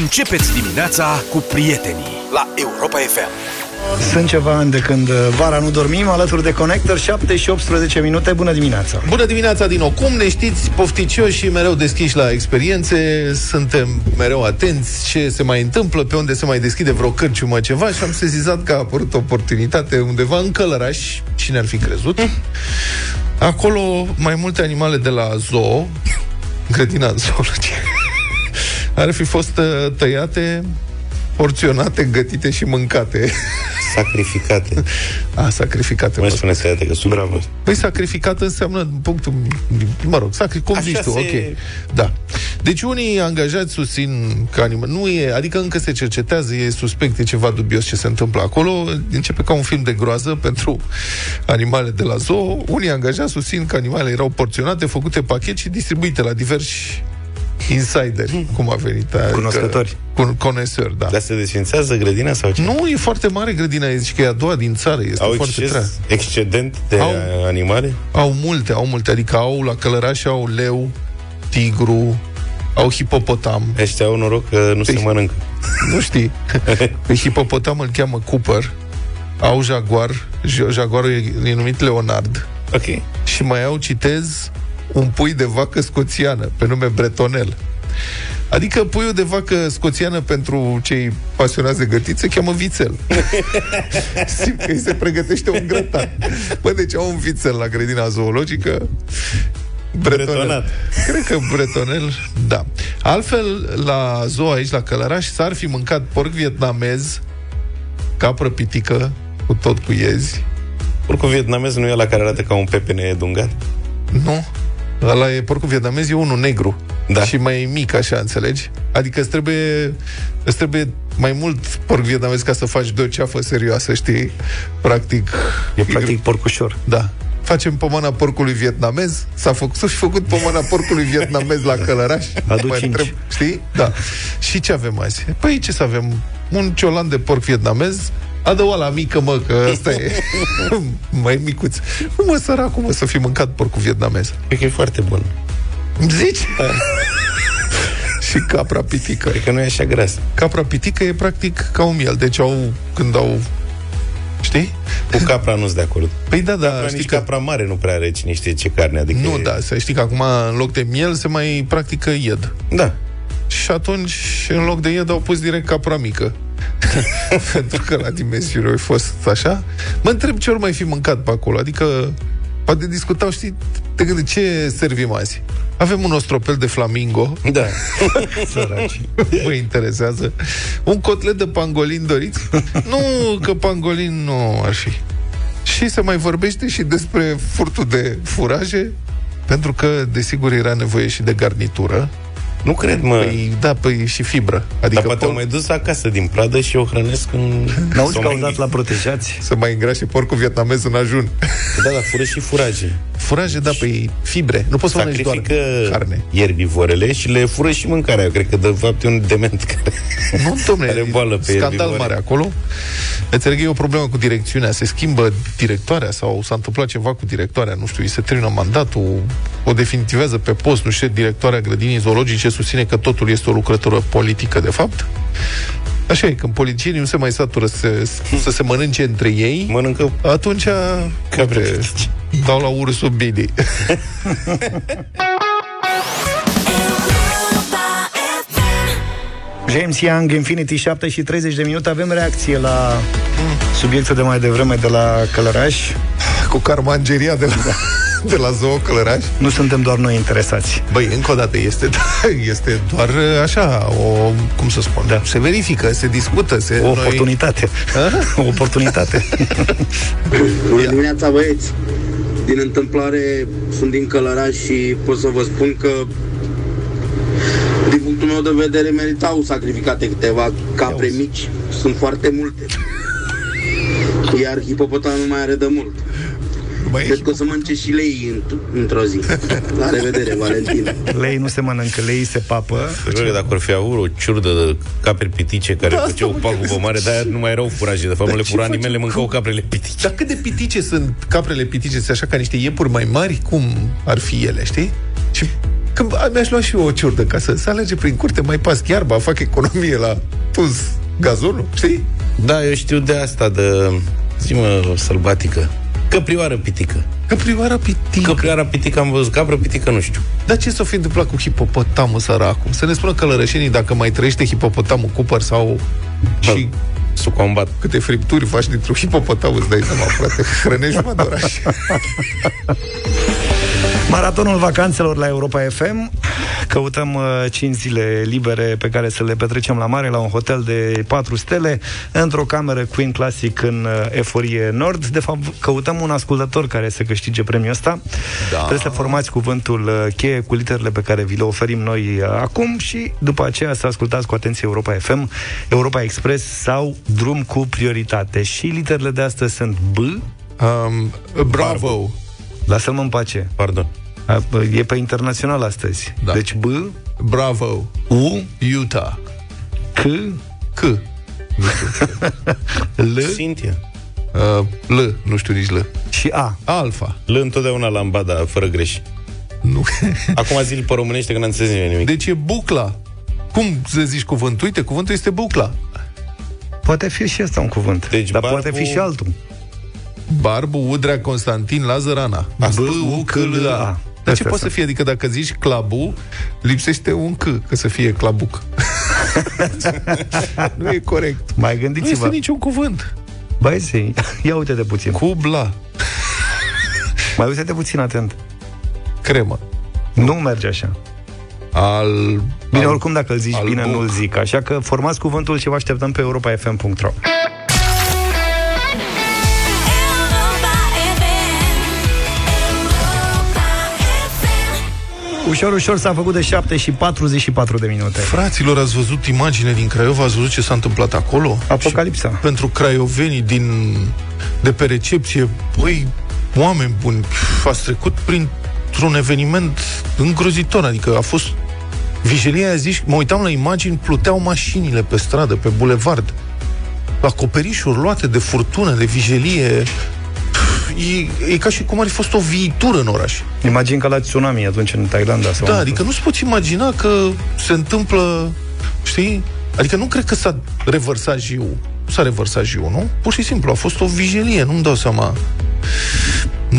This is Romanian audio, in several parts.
Începeți dimineața cu prietenii la Europa FM. Sunt ceva ani de când uh, vara nu dormim, alături de Connector, 7 și 18 minute. Bună dimineața! Bună dimineața din nou! Cum ne știți, pofticioși și mereu deschiși la experiențe, suntem mereu atenți ce se mai întâmplă, pe unde se mai deschide vreo cărciumă ceva și am sezizat că a apărut o oportunitate undeva în Călăraș, cine ar fi crezut. Acolo mai multe animale de la zoo, grădina zoologie, ar fi fost uh, tăiate, porționate, gătite și mâncate. Sacrificate. A, sacrificate. Mai mă spune tăiate, că sunt bravo. Păi sacrificat înseamnă în punctul... Mă rog, sacri, cum Așa zici tu, se- ok. Da. Deci unii angajați susțin că animal... Nu e, adică încă se cercetează, e suspect, e ceva dubios ce se întâmplă acolo. Începe ca un film de groază pentru animale de la zoo. Unii angajați susțin că animalele erau porționate, făcute pachet și distribuite la diversi insideri, cum a venit. adică- Cunoscători. Cu conesori, da. Dar se desfințează grădina sau ce? Nu, e foarte mare grădina, e, zici că e a doua din țară, este Au foarte exces, treabă. excedent de Au. animale? Au multe, au multe, adică au la Călăraș au leu, tigru, au hipopotam. Ăștia au noroc că nu se Păi- mănâncă. Nu știi. Pe hipopotam îl cheamă Cooper. Au jaguar, j- jaguarul e, e numit Leonard. Ok. Și mai au, citez, un pui de vacă scoțiană, pe nume Bretonel. Adică puiul de vacă scoțiană pentru cei pasionați de gătit se cheamă vițel. Simt că îi se pregătește un grătar. Bă, deci au un vițel la grădina zoologică. Bretonel. Bretonat. Cred că bretonel, da. Altfel, la zoo aici, la Călăraș, s-ar fi mâncat porc vietnamez, capră pitică, cu tot cu iezi. Porcul vietnamez nu e la care arată ca un pepene dungat? Nu. Ăla e porcul vietnamez, e unul negru. Da. Și mai mic, așa, înțelegi? Adică îți trebuie, îți trebuie mai mult porc vietnamez ca să faci de o ceafă serioasă, știi? Practic... E practic porcușor. Da. Facem pomana porcului vietnamez. S-a făcut, s-a și făcut pomana porcului vietnamez la Călăraș. Adu Mă cinci. știi? Da. Și ce avem azi? Păi ce să avem? Un ciolan de porc vietnamez, Adă la mică, mă, că ăsta e mai micuț. Nu mă, săracul, mă, să fi mâncat porcul vietnamez. Cred că e foarte bun. Îmi zici? și capra pitică. Cred că nu e așa gras. Capra pitică e practic ca un miel. Deci au, când au Știi? Cu capra nu-s de acord. Păi da, da, Capra, știi nici că... capra mare nu prea are cine știe ce carne. Adică Nu, e- da, să știi că acum în loc de miel se mai practică ied. Da. Și atunci, în loc de ied, au pus direct capra mică. Pentru că la dimensiune a fost așa. Mă întreb ce ori mai fi mâncat pe acolo. Adică, poate discutau, știi, te gândi, ce servim azi? Avem un ostropel de flamingo, Da. săraci. Mă interesează. Un cotlet de pangolin doriți? Nu, că pangolin nu ar fi. Și se mai vorbește și despre furtul de furaje, pentru că, desigur, era nevoie și de garnitură. Nu cred, mă. Păi, da, păi și fibră. Adică Dar poate por- au mai dus acasă din pradă și o hrănesc în... N-auzi sau că au mai- dat la protejați? să mai îngrașe porcul vietnamez în ajun. Da, dar fură și furaje. Furaje, da, pe fibre. Nu poți să mănânci doar Sacrifică carne. ierbivorele și le fură și mâncarea. Eu cred că, de fapt, e un dement care... Nu, domnule, Are boală pe scandal erbivore. mare acolo. Înțeleg că e o problemă cu direcțiunea. Se schimbă directoarea sau s-a întâmplat ceva cu directoarea, nu știu, îi se termină mandatul, o definitivează pe post, nu știu, directoarea grădinii zoologice susține că totul este o lucrătură politică, de fapt. Așa e, când politicienii nu se mai satură să, să se mănânce între ei, Mănâncă atunci Capre uite, pitici. dau la ursul Bidi. James Young, Infinity 7 și 30 de minute Avem reacție la subiectul de mai devreme de la Călăraș cu carmangeria de la, de la Zoo Călăraș. Nu suntem doar noi interesați Băi, încă o dată, este, este doar așa, o, cum să spun, da. se verifică, se discută, se... O oportunitate O oportunitate Bună dimineața, băieți! Din întâmplare, sunt din Călăraș și pot să vă spun că din punctul meu de vedere meritau sacrificate câteva capre mici. Sunt foarte multe. Iar hipopotamul mai are de mult. Băi, Cred că o să mănânce și lei înt- într-o zi. La revedere, Valentin! Lei nu se mănâncă, lei se papă Cred că dacă ar fi avut o ciurdă de capri pitice care Da, asta făceau mă pagubă gândesc. mare, dar nu mai erau furaje. De fapt, nu le ce fura face? nimeni, le mâncau Cum? caprele pitice. Dar cât de pitice sunt caprele pitice? Sunt așa ca niște iepuri mai mari? Cum ar fi ele, știi? Și Că bă, mi-aș lua și eu o ciurdă ca să, să alerge prin curte, mai pas iarba, fac economie la pus gazonul, știi? Da, eu știu de asta, de zi-mă sălbatică. Căprioară pitică. Căprioara pitică. Căprioara pitică am văzut, capră pitică nu știu. Dar ce s-a fi întâmplat cu hipopotamul săracul? Să ne spună călărășenii dacă mai trăiește hipopotamul Cooper sau și Să combat. câte fripturi faci dintr-un hipopotam, îți dai seama, frate, hrănești jumătate de oraș. Maratonul vacanțelor la Europa FM. Căutăm uh, 5 zile libere pe care să le petrecem la mare, la un hotel de 4 stele, într-o cameră Queen Classic în uh, Eforie Nord. De fapt, căutăm un ascultător care să câștige premiul ăsta. Da. Trebuie să formați cuvântul uh, cheie cu literele pe care vi le oferim noi uh, acum și după aceea să ascultați cu atenție Europa FM, Europa Express sau Drum cu prioritate. Și literele de astăzi sunt B, Um, bravo! Lasă-mă în pace. Pardon. A, bă, E pe internațional astăzi. Da. Deci B, Bravo! U, Utah. C, C. L Cynthia. Uh, L. Nu știu nici L. și A. Alfa. L întotdeauna la ambada, fără greș. Nu. Acum zil pe românește că n-am înțeles nimeni nimic. Deci e bucla. Cum să zici cuvântul? Uite, cuvântul este bucla. Poate fi și asta un cuvânt. Deci dar barbul- poate fi și altul. Barbu, Udrea, Constantin, Lazar, Ana. B, U, C, L, A. Dar ce Astea poate să sunt. fie? Adică dacă zici clabu, lipsește un C, că să fie clabuc. nu e corect. Mai Nu este gândiți-vă. niciun cuvânt. Băi, zi, ia uite de puțin. Cubla. Mai uite de puțin atent. Cremă. Nu merge așa. Al... Bine, al... oricum dacă îl zici al bine, buc. nu-l zic. Așa că formați cuvântul și vă așteptăm pe europafm.ro Ușor, ușor s-a făcut de 7 și 44 de minute. Fraților, ați văzut imagine din Craiova? Ați văzut ce s-a întâmplat acolo? Apocalipsa. Și pentru craiovenii din, de pe recepție, băi, oameni buni, pf, ați trecut printr-un eveniment îngrozitor, adică a fost vigilia aia zici, mă uitam la imagini, pluteau mașinile pe stradă, pe bulevard, acoperișuri luate de furtună, de vigilie. Pf, E, e ca și cum ar fi fost o viitură în oraș. Imagini ca la tsunami atunci în Thailanda. Sau Da, în- adică nu-ți poți imagina că se întâmplă, știi? Adică nu cred că s-a revărsat jiu. Nu s-a revărsat jiu, nu? Pur și simplu, a fost o vigilie, nu-mi dau seama.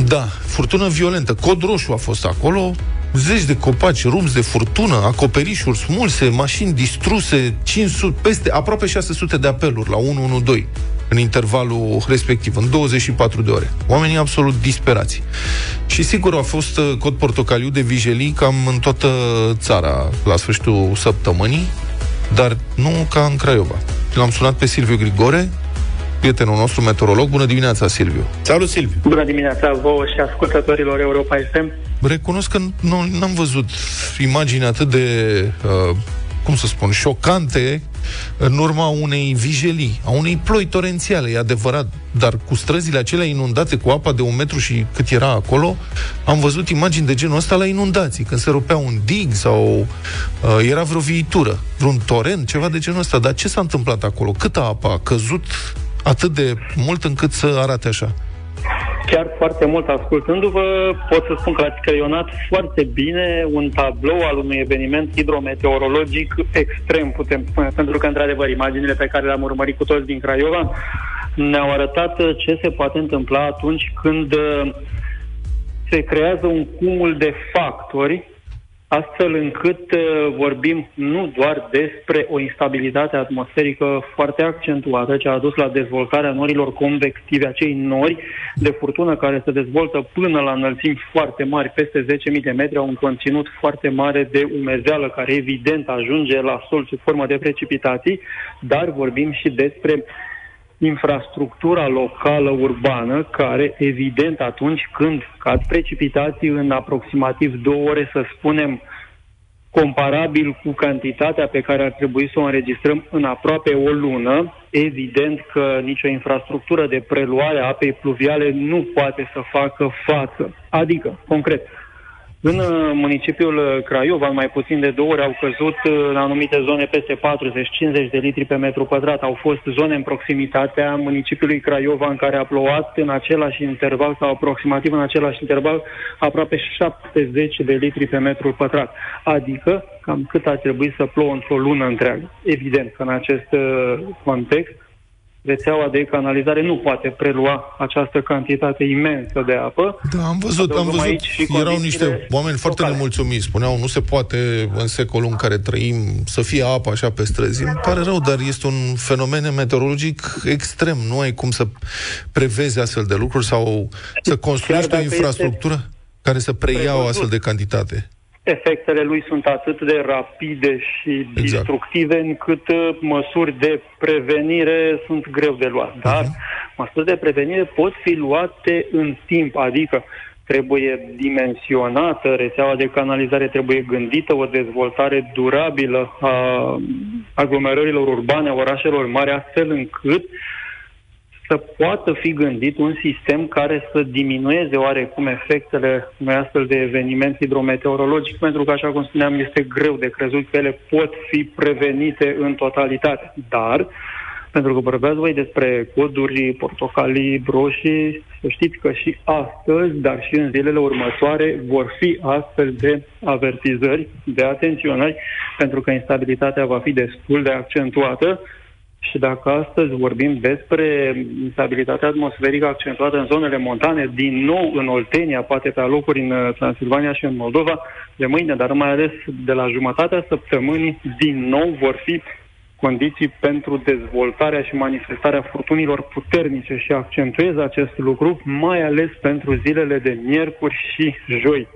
Da, furtună violentă. Cod roșu a fost acolo, zeci de copaci rupți de furtună, acoperișuri smulse, mașini distruse, 500, peste, aproape 600 de apeluri la 112 în intervalul respectiv, în 24 de ore. Oamenii absolut disperați. Și sigur a fost uh, cod portocaliu de vijelii cam în toată țara la sfârșitul săptămânii, dar nu ca în Craiova. L-am sunat pe Silviu Grigore, prietenul nostru meteorolog. Bună dimineața, Silviu! Salut, Silviu. Bună dimineața vouă și ascultătorilor Europa FM. Recunosc că nu n-am văzut imagini atât de, uh, cum să spun, șocante în urma unei vijelii, a unei ploi torențiale, e adevărat, dar cu străzile acelea inundate cu apa de un metru și cât era acolo, am văzut imagini de genul ăsta la inundații, când se rupea un dig sau uh, era vreo viitură, vreun torent, ceva de genul ăsta. Dar ce s-a întâmplat acolo? Câtă apă a căzut atât de mult încât să arate așa? Chiar foarte mult ascultându-vă, pot să spun că ați creionat foarte bine un tablou al unui eveniment hidrometeorologic extrem, putem spune, pentru că, într-adevăr, imaginile pe care le-am urmărit cu toți din Craiova ne-au arătat uh, ce se poate întâmpla atunci când uh, se creează un cumul de factori astfel încât uh, vorbim nu doar despre o instabilitate atmosferică foarte accentuată, ce a dus la dezvoltarea norilor convective, acei nori de furtună care se dezvoltă până la înălțimi foarte mari, peste 10.000 de metri, au un conținut foarte mare de umezeală, care evident ajunge la sol sub formă de precipitații, dar vorbim și despre infrastructura locală urbană, care, evident, atunci când cad precipitații în aproximativ două ore, să spunem, comparabil cu cantitatea pe care ar trebui să o înregistrăm în aproape o lună, evident că nicio infrastructură de preluare a apei pluviale nu poate să facă față. Adică, concret, În uh, municipiul uh, Craiova, în mai puțin de două ore, au căzut uh, în anumite zone peste 40-50 de litri pe metru pătrat. Au fost zone în proximitatea municipiului Craiova în care a plouat în același interval sau aproximativ în același interval aproape 70 de litri pe metru pătrat. Adică cam cât ar trebui să plouă într-o lună întreagă. Evident că în acest uh, context rețeaua de canalizare nu poate prelua această cantitate imensă de apă. Da, am văzut, am Adăugăm văzut. aici și Erau condițiile niște oameni foarte locale. nemulțumiți. Spuneau, nu se poate în secolul în care trăim să fie apă așa pe străzi. Îmi pare rău, dar este un fenomen meteorologic extrem. Nu ai cum să prevezi astfel de lucruri sau să construiești o dacă este infrastructură care să preia o prevăzut. astfel de cantitate. Efectele lui sunt atât de rapide și Exact. destructive încât uh, măsuri de prevenire sunt greu de luat. Dar Mhm. măsuri de prevenire pot fi luate în timp, adică trebuie dimensionată rețeaua de canalizare, trebuie gândită o dezvoltare durabilă a aglomerărilor urbane, a orașelor mari, astfel încât să poată fi gândit un sistem care să diminueze oarecum efectele unui astfel de eveniment hidrometeorologic, pentru că, așa cum spuneam, este greu de crezut că ele pot fi prevenite în totalitate. Dar, pentru că vorbeați voi despre coduri portocalii, roșii, să știți că și astăzi, dar și în zilele următoare, vor fi astfel de avertizări, de atenționări, pentru că instabilitatea va fi destul de accentuată și dacă astăzi vorbim despre instabilitatea atmosferică accentuată în zonele montane, din nou în Oltenia, poate pe alocuri în uh, Transilvania și în Moldova, de mâine, dar mai ales de la jumătatea săptămânii, din nou vor fi condiții pentru dezvoltarea și manifestarea furtunilor puternice și accentuez acest lucru, mai ales pentru zilele de miercuri și joi.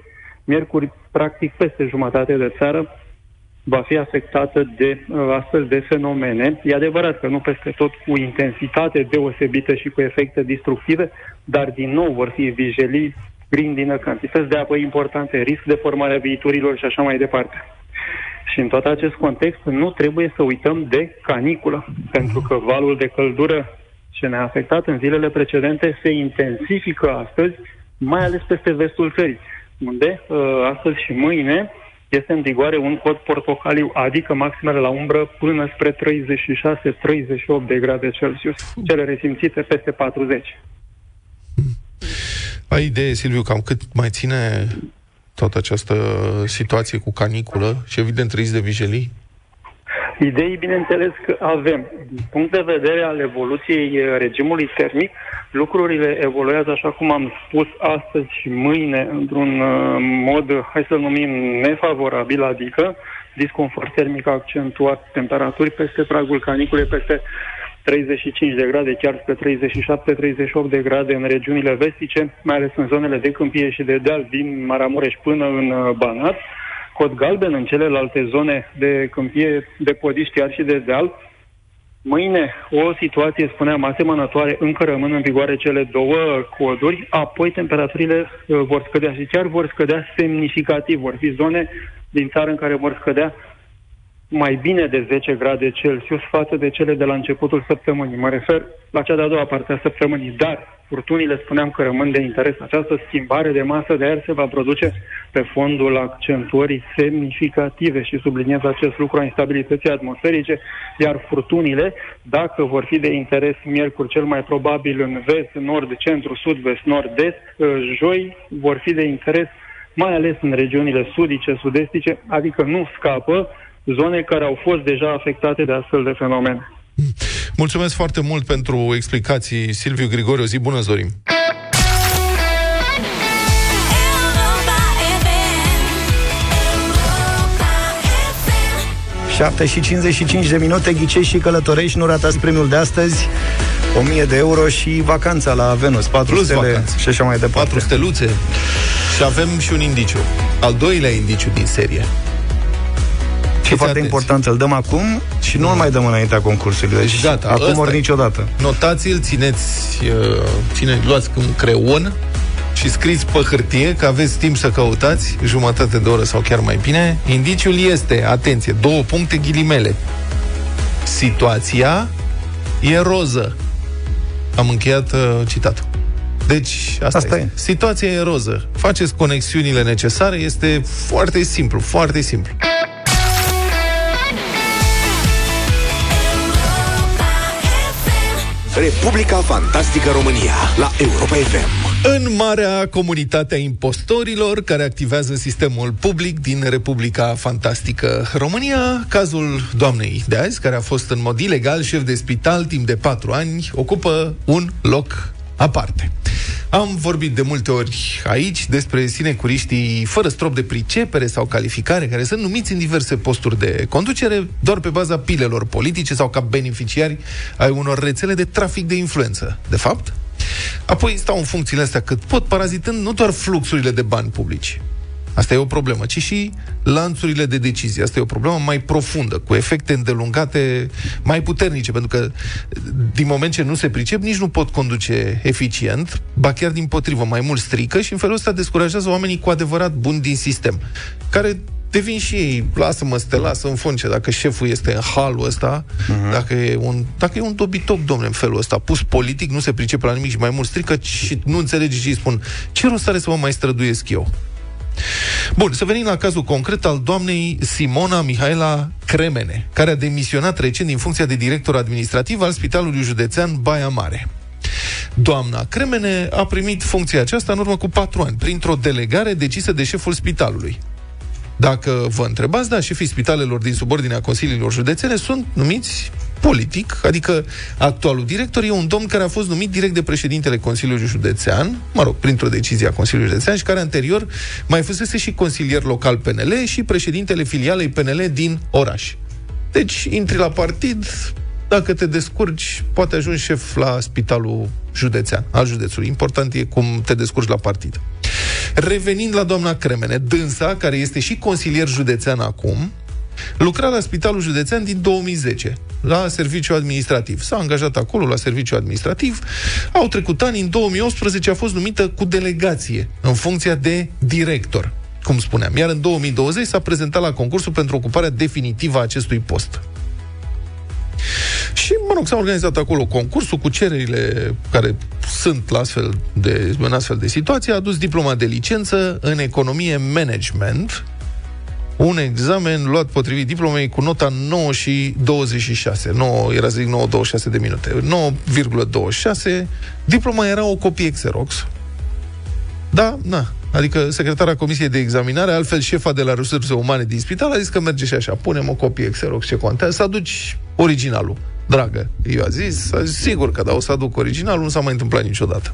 Miercuri, practic, peste jumătate de țară, va fi afectată de uh, astfel de fenomene. E adevărat că nu peste tot cu intensitate deosebită și cu efecte destructive, dar din nou vor fi vijeliți, grindină, cantități de apă importante, risc de formarea viiturilor și așa mai departe. Și în tot acest context nu trebuie să uităm de caniculă, pentru că valul de căldură ce ne-a afectat în zilele precedente se intensifică astăzi, mai ales peste vestul țării, unde uh, astăzi și mâine este în vigoare un cod portocaliu, adică maximele la umbră până spre 36-38 de grade Celsius, cele resimțite peste 40. Ai idee, Silviu, cam cât mai ține toată această situație cu caniculă și evident risc de vijelii? Idei, bineînțeles că avem. Din punct de vedere al evoluției eh, regimului termic, lucrurile evoluează, așa cum am spus astăzi și mâine, într-un eh, mod, hai să-l numim, nefavorabil, adică disconfort termic accentuat, temperaturi peste pragul caniculei, peste 35 de grade, chiar spre 37-38 de grade în regiunile vestice, mai ales în zonele de câmpie și de deal din Maramureș până în uh, Banat, cod galben în celelalte zone de câmpie, de podiști, chiar și de deal. Mâine o situație, spuneam, asemănătoare, încă rămân în vigoare cele două coduri, apoi temperaturile uh, vor scădea și chiar vor scădea semnificativ. Vor fi zone din țară în care vor scădea mai bine de 10 grade Celsius față de cele de la începutul săptămânii. Mă refer la cea de-a doua parte a săptămânii, dar furtunile spuneam că rămân de interes. Această schimbare de masă de aer se va produce pe fondul accentuării semnificative și subliniez acest lucru a instabilității atmosferice, iar furtunile, dacă vor fi de interes miercuri cel mai probabil în vest, nord, centru, sud, vest, nord-est, joi vor fi de interes mai ales în regiunile sudice, sudestice, adică nu scapă zone care au fost deja afectate de astfel de fenomene. Mulțumesc foarte mult pentru explicații, Silviu Grigore. O zi bună, îți dorim! Europa FM. Europa FM. 7 și 55 de minute, ghicești și călătorești, nu ratați premiul de astăzi, 1000 de euro și vacanța la Venus, 4 Plus stele vacanță. și așa mai departe. Patru steluțe și avem și un indiciu. Al doilea indiciu din serie. Și foarte atenți. important, îl dăm acum și nu îl mai dăm înaintea concursului. Deci Gata, acum ăsta ori e. niciodată. Notați-l, țineți, uh, ține, luați un creon și scriți pe hârtie că aveți timp să căutați jumătate de oră sau chiar mai bine. Indiciul este, atenție, două puncte ghilimele. Situația e roză. Am încheiat uh, citatul. Deci, asta, Asta e. e. Situația e roză. Faceți conexiunile necesare, este foarte simplu, foarte simplu. Republica Fantastică România la Europa FM. În marea comunitate a impostorilor care activează sistemul public din Republica Fantastică România, cazul doamnei de azi, care a fost în mod ilegal șef de spital timp de patru ani, ocupă un loc aparte. Am vorbit de multe ori aici despre sinecuriștii fără strop de pricepere sau calificare, care sunt numiți în diverse posturi de conducere doar pe baza pilelor politice sau ca beneficiari ai unor rețele de trafic de influență. De fapt, apoi stau în funcțiile astea cât pot, parazitând nu doar fluxurile de bani publici, Asta e o problemă, ci și lanțurile de decizie. Asta e o problemă mai profundă, cu efecte îndelungate mai puternice, pentru că din moment ce nu se pricep, nici nu pot conduce eficient, ba chiar din potrivă, mai mult strică și în felul ăsta descurajează oamenii cu adevărat buni din sistem, care devin și ei, lasă-mă să te lasă în fond, ce dacă șeful este în halul ăsta, uh-huh. dacă, e un, dacă e un dobitoc, domnule, în felul ăsta, pus politic, nu se pricepe la nimic și mai mult strică și nu înțelege și îi spun, ce rost are să mă mai străduiesc eu? Bun, să venim la cazul concret al doamnei Simona Mihaela Cremene, care a demisionat recent din funcția de director administrativ al Spitalului Județean Baia Mare. Doamna Cremene a primit funcția aceasta în urmă cu patru ani, printr-o delegare decisă de șeful spitalului. Dacă vă întrebați, da, șefii spitalelor din subordinea consiliilor județene sunt numiți politic, adică actualul director e un domn care a fost numit direct de președintele Consiliului Județean, mă rog, printr-o decizie a Consiliului Județean și care anterior mai fusese și consilier local PNL și președintele filialei PNL din oraș. Deci, intri la partid, dacă te descurci, poate ajungi șef la spitalul județean, al județului. Important e cum te descurci la partid. Revenind la doamna Cremene, dânsa, care este și consilier județean acum, lucra la Spitalul Județean din 2010, la serviciu administrativ. S-a angajat acolo la serviciu administrativ, au trecut ani, în 2018 a fost numită cu delegație, în funcția de director, cum spuneam. Iar în 2020 s-a prezentat la concursul pentru ocuparea definitivă a acestui post. Și, mă rog, s-a organizat acolo concursul cu cererile care sunt la astfel de, în astfel de situații. A adus diploma de licență în economie management, un examen luat potrivit diplomei cu nota 9 și 26. 9, era să zic 9, 26 de minute. 9,26. Diploma era o copie Xerox. Da, na. Adică secretara Comisiei de Examinare, altfel șefa de la resurse umane din spital, a zis că merge și așa. Punem o copie Xerox, ce contează, să aduci originalul. Dragă, eu a zis, a zis, sigur că da, o să aduc originalul, nu s-a mai întâmplat niciodată.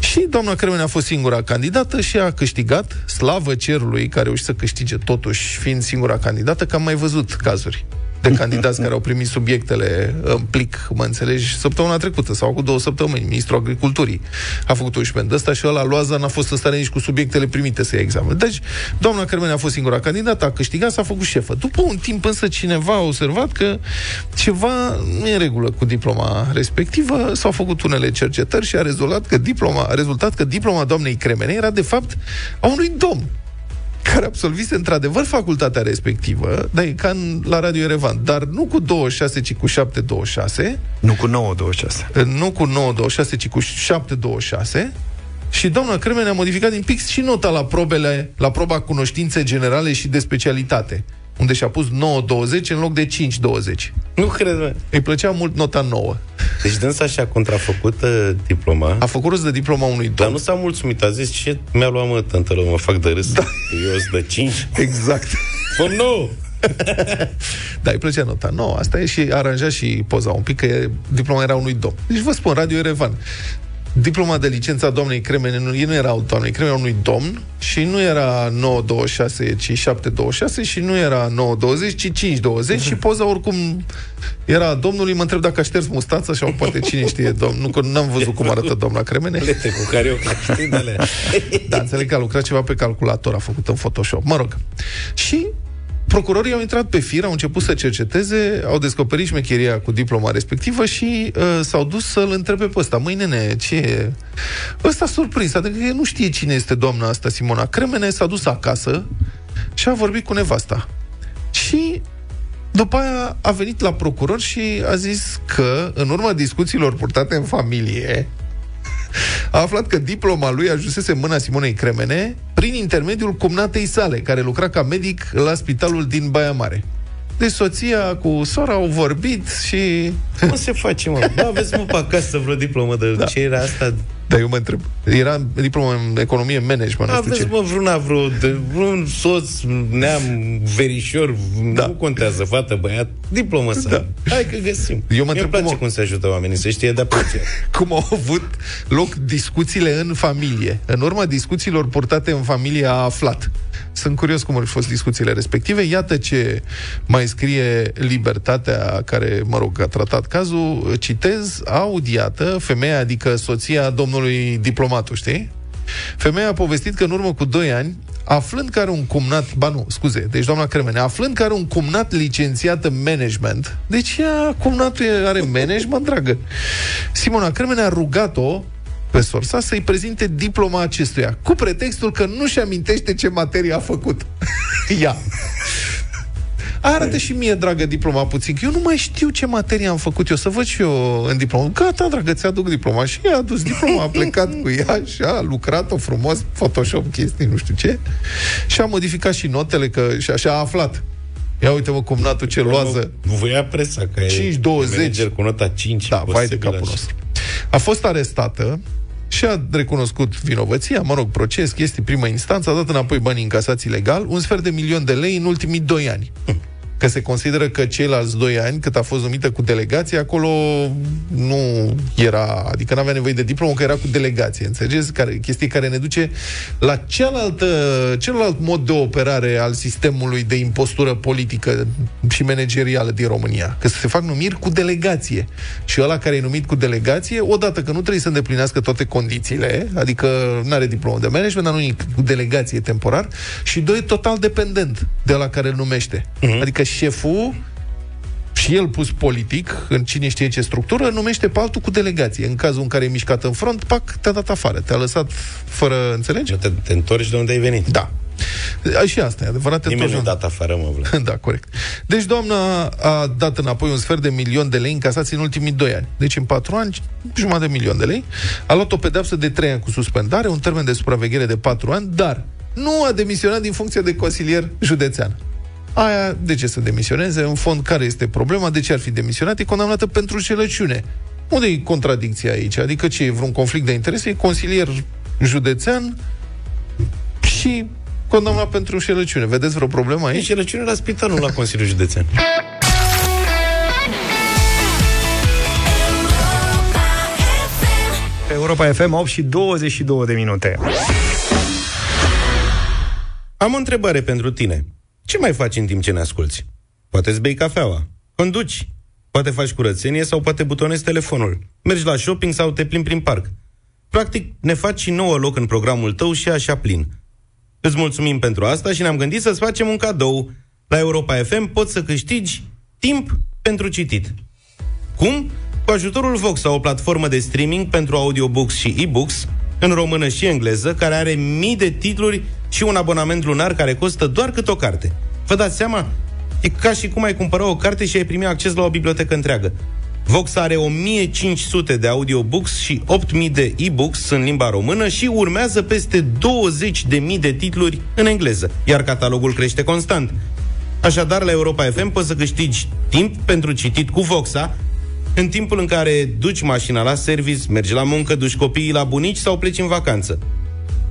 Și doamna Cremene a fost singura candidată și a câștigat, slavă cerului, care o să câștige totuși, fiind singura candidată, că am mai văzut cazuri de candidați care au primit subiectele în plic, mă înțelegi, săptămâna trecută sau cu două săptămâni, ministrul agriculturii a făcut un șment ăsta și ăla Loaza n-a fost în stare nici cu subiectele primite să ia examen. Deci, doamna Cărmene a fost singura candidată, a câștigat, s-a făcut șefă. După un timp însă cineva a observat că ceva nu e în regulă cu diploma respectivă, s-au făcut unele cercetări și a rezultat că diploma, a rezultat că diploma doamnei Cremene era de fapt a unui domn care absolvise într-adevăr facultatea respectivă, dar e ca în, la Radio Erevan, dar nu cu 26, ci cu 726, Nu cu 9,26. nu cu 926, ci cu 726, și doamna Cremene a modificat din pix și nota la probele, la proba cunoștințe generale și de specialitate, unde și-a pus 9,20 în loc de 5,20. Nu cred, mă. Îi plăcea mult nota 9. Deci dânsa și-a contrafăcut uh, diploma, A făcut rost de diploma unui dar domn. nu s-a mulțumit. A zis, ce mi-a luat mă, tântelă, mă fac de râs. Da. Eu sunt de 5. Exact. Fă nou! Da, îi plăcea nota 9. Asta e și aranja și poza un pic, că e, diploma era unui domn. Deci vă spun, Radio Erevan. Diploma de licență a doamnei Cremene nu, nu era a doamnei Cremene, era unui domn și nu era 926, ci 726 și nu era 920, ci 520 și poza oricum era a domnului, mă întreb dacă a șters mustața sau poate cine știe, domn. Nu că n-am văzut cum arată doamna Cremene. Lete cu care eu știi de alea. Da, înțeleg că a lucrat ceva pe calculator, a făcut în Photoshop. Mă rog. Și procurorii au intrat pe fir, au început să cerceteze, au descoperit șmecheria cu diploma respectivă și uh, s-au dus să-l întrebe pe ăsta. Măi, nene, ce e? Ăsta surprins, adică el nu știe cine este doamna asta, Simona Cremene, s-a dus acasă și a vorbit cu nevasta. Și după aia a venit la procuror și a zis că, în urma discuțiilor purtate în familie, a aflat că diploma lui ajunsese în mâna Simonei Cremene prin intermediul cumnatei sale, care lucra ca medic la spitalul din Baia Mare. Deci soția cu sora au vorbit și... Cum se face, mă? Nu aveți, mă, pe acasă vreo diplomă de da. ce era asta? Dar eu mă întreb. Era diplomă în economie, management, nu știu Aveți, ce. mă, vreuna, vreo, de, vreun soț, neam, verișor, Da. nu contează, fată, băiat, diplomă să Da. da. Hai că găsim. Eu mă Mie întreb îmi place cum o- cum se ajută oamenii, să știe de apreciat. cum au avut loc discuțiile în familie. În urma discuțiilor purtate în familie a aflat. Sunt curios cum au fost discuțiile respective. Iată ce mai scrie Libertatea, care, mă rog, a tratat cazul. Citez, audiată, femeia, adică soția domnului diplomatul, știi? Femeia a povestit că în urmă cu 2 ani, aflând că are un cumnat, ba nu, scuze, deci doamna Cremene, aflând că are un cumnat licențiat în management, deci ea, cumnatul e- are management, dragă. Simona Cremene a rugat-o pe sorsa să-i prezinte diploma acestuia, cu pretextul că nu-și amintește ce materie a făcut. Ea. Arată și mie, dragă, diploma puțin, că eu nu mai știu ce materie am făcut eu, să văd și eu în diplomă. Gata, dragă, ți-aduc diploma. Și ea a adus diploma, a plecat cu ea și a lucrat-o frumos, Photoshop, chestii, nu știu ce. Și a modificat și notele, că și așa a aflat. Ia uite-mă cum natul ce loază. Vă ia presa că 5,20. e manager cu nota 5. Da, vai de posibil capul așa. nostru. A fost arestată și a recunoscut vinovăția, mă rog, proces, chestii, primă instanță, a dat înapoi banii încasați ilegal, un sfert de milion de lei în ultimii doi ani. Că se consideră că ceilalți doi ani, cât a fost numită cu delegație, acolo nu era, adică nu avea nevoie de diplomă, că era cu delegație, înțelegeți? Care, chestie care ne duce la cealaltă, celălalt mod de operare al sistemului de impostură politică și managerială din România. Că se fac numiri cu delegație. Și ăla care e numit cu delegație, odată că nu trebuie să îndeplinească toate condițiile, adică nu are diplomă de management, dar nu e cu delegație temporar, și doi, total dependent de la care îl numește. Uh-huh. Adică șeful și el pus politic, în cine știe ce structură, numește pe altul cu delegație. În cazul în care e mișcat în front, pac, te-a dat afară. Te-a lăsat fără, înțelegi? Nu te, te întorci de unde ai venit. Da. Și asta e adevărat. te Nimeni nu întorci dat afară, mă, Vlad. da, corect. Deci doamna a dat înapoi un sfert de milion de lei încasați în ultimii doi ani. Deci în patru ani, jumătate de milion de lei. A luat o pedeapsă de trei ani cu suspendare, un termen de supraveghere de patru ani, dar nu a demisionat din funcție de consilier județean. Aia, de ce să demisioneze? În fond, care este problema? De ce ar fi demisionat? E condamnată pentru șelăciune. Unde e contradicția aici? Adică ce, e vreun conflict de interese? E consilier județean și condamnat pentru șelăciune. Vedeți vreo problemă aici? E șelăciune la spital, nu la Consiliul Județean. Europa FM 8 și 22 de minute. Am o întrebare pentru tine. Ce mai faci în timp ce ne asculti? Poate îți bei cafeaua, conduci, poate faci curățenie sau poate butonezi telefonul. Mergi la shopping sau te plimbi prin parc. Practic, ne faci și nouă loc în programul tău și așa plin. Îți mulțumim pentru asta și ne-am gândit să-ți facem un cadou. La Europa FM poți să câștigi timp pentru citit. Cum? Cu ajutorul Vox, o platformă de streaming pentru audiobooks și e-books, în română și engleză, care are mii de titluri și un abonament lunar care costă doar cât o carte. Vă dați seama? E ca și cum ai cumpăra o carte și ai primi acces la o bibliotecă întreagă. Vox are 1500 de audiobooks și 8000 de e-books în limba română și urmează peste 20.000 de titluri în engleză, iar catalogul crește constant. Așadar, la Europa FM poți să câștigi timp pentru citit cu Voxa, în timpul în care duci mașina la service, mergi la muncă, duci copiii la bunici sau pleci în vacanță.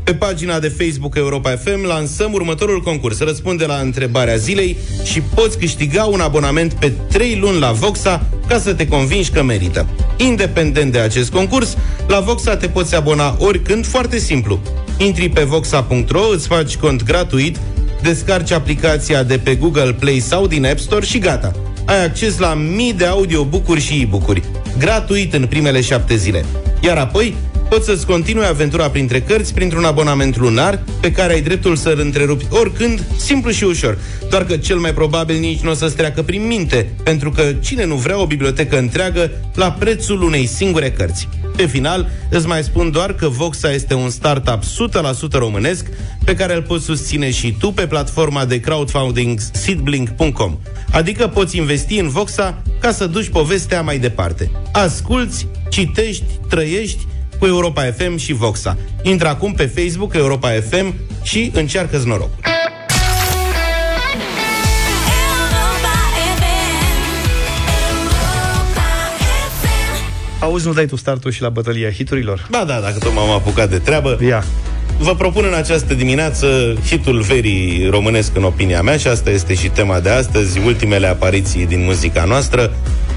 Pe pagina de Facebook Europa FM lansăm următorul concurs. Răspunde la întrebarea zilei și poți câștiga un abonament pe 3 luni la Voxa ca să te convingi că merită. Independent de acest concurs, la Voxa te poți abona oricând foarte simplu. Intri pe voxa.ro, îți faci cont gratuit, descarci aplicația de pe Google Play sau din App Store și gata. Ai acces la mii de audiobook-uri și e-book-uri, gratuit în primele șapte zile. Iar apoi poți să-ți continui aventura printre cărți printr-un abonament lunar pe care ai dreptul să-l întrerupi oricând, simplu și ușor. Doar că cel mai probabil nici nu o să-ți treacă prin minte, pentru că cine nu vrea o bibliotecă întreagă la prețul unei singure cărți. Pe final, îți mai spun doar că Voxa este un startup 100% românesc pe care îl poți susține și tu pe platforma de crowdfunding seedblink.com. Adică poți investi în Voxa ca să duci povestea mai departe. Asculți, citești, trăiești cu Europa FM și Voxa. Intră acum pe Facebook Europa FM și încearcă-ți noroc. Europa FM. Europa FM. Auzi, nu dai tu startul și la bătălia hiturilor? Ba da, dacă tot m-am apucat de treabă, Ia. Vă propun în această dimineață hitul verii românesc în opinia mea și asta este și tema de astăzi, ultimele apariții din muzica noastră.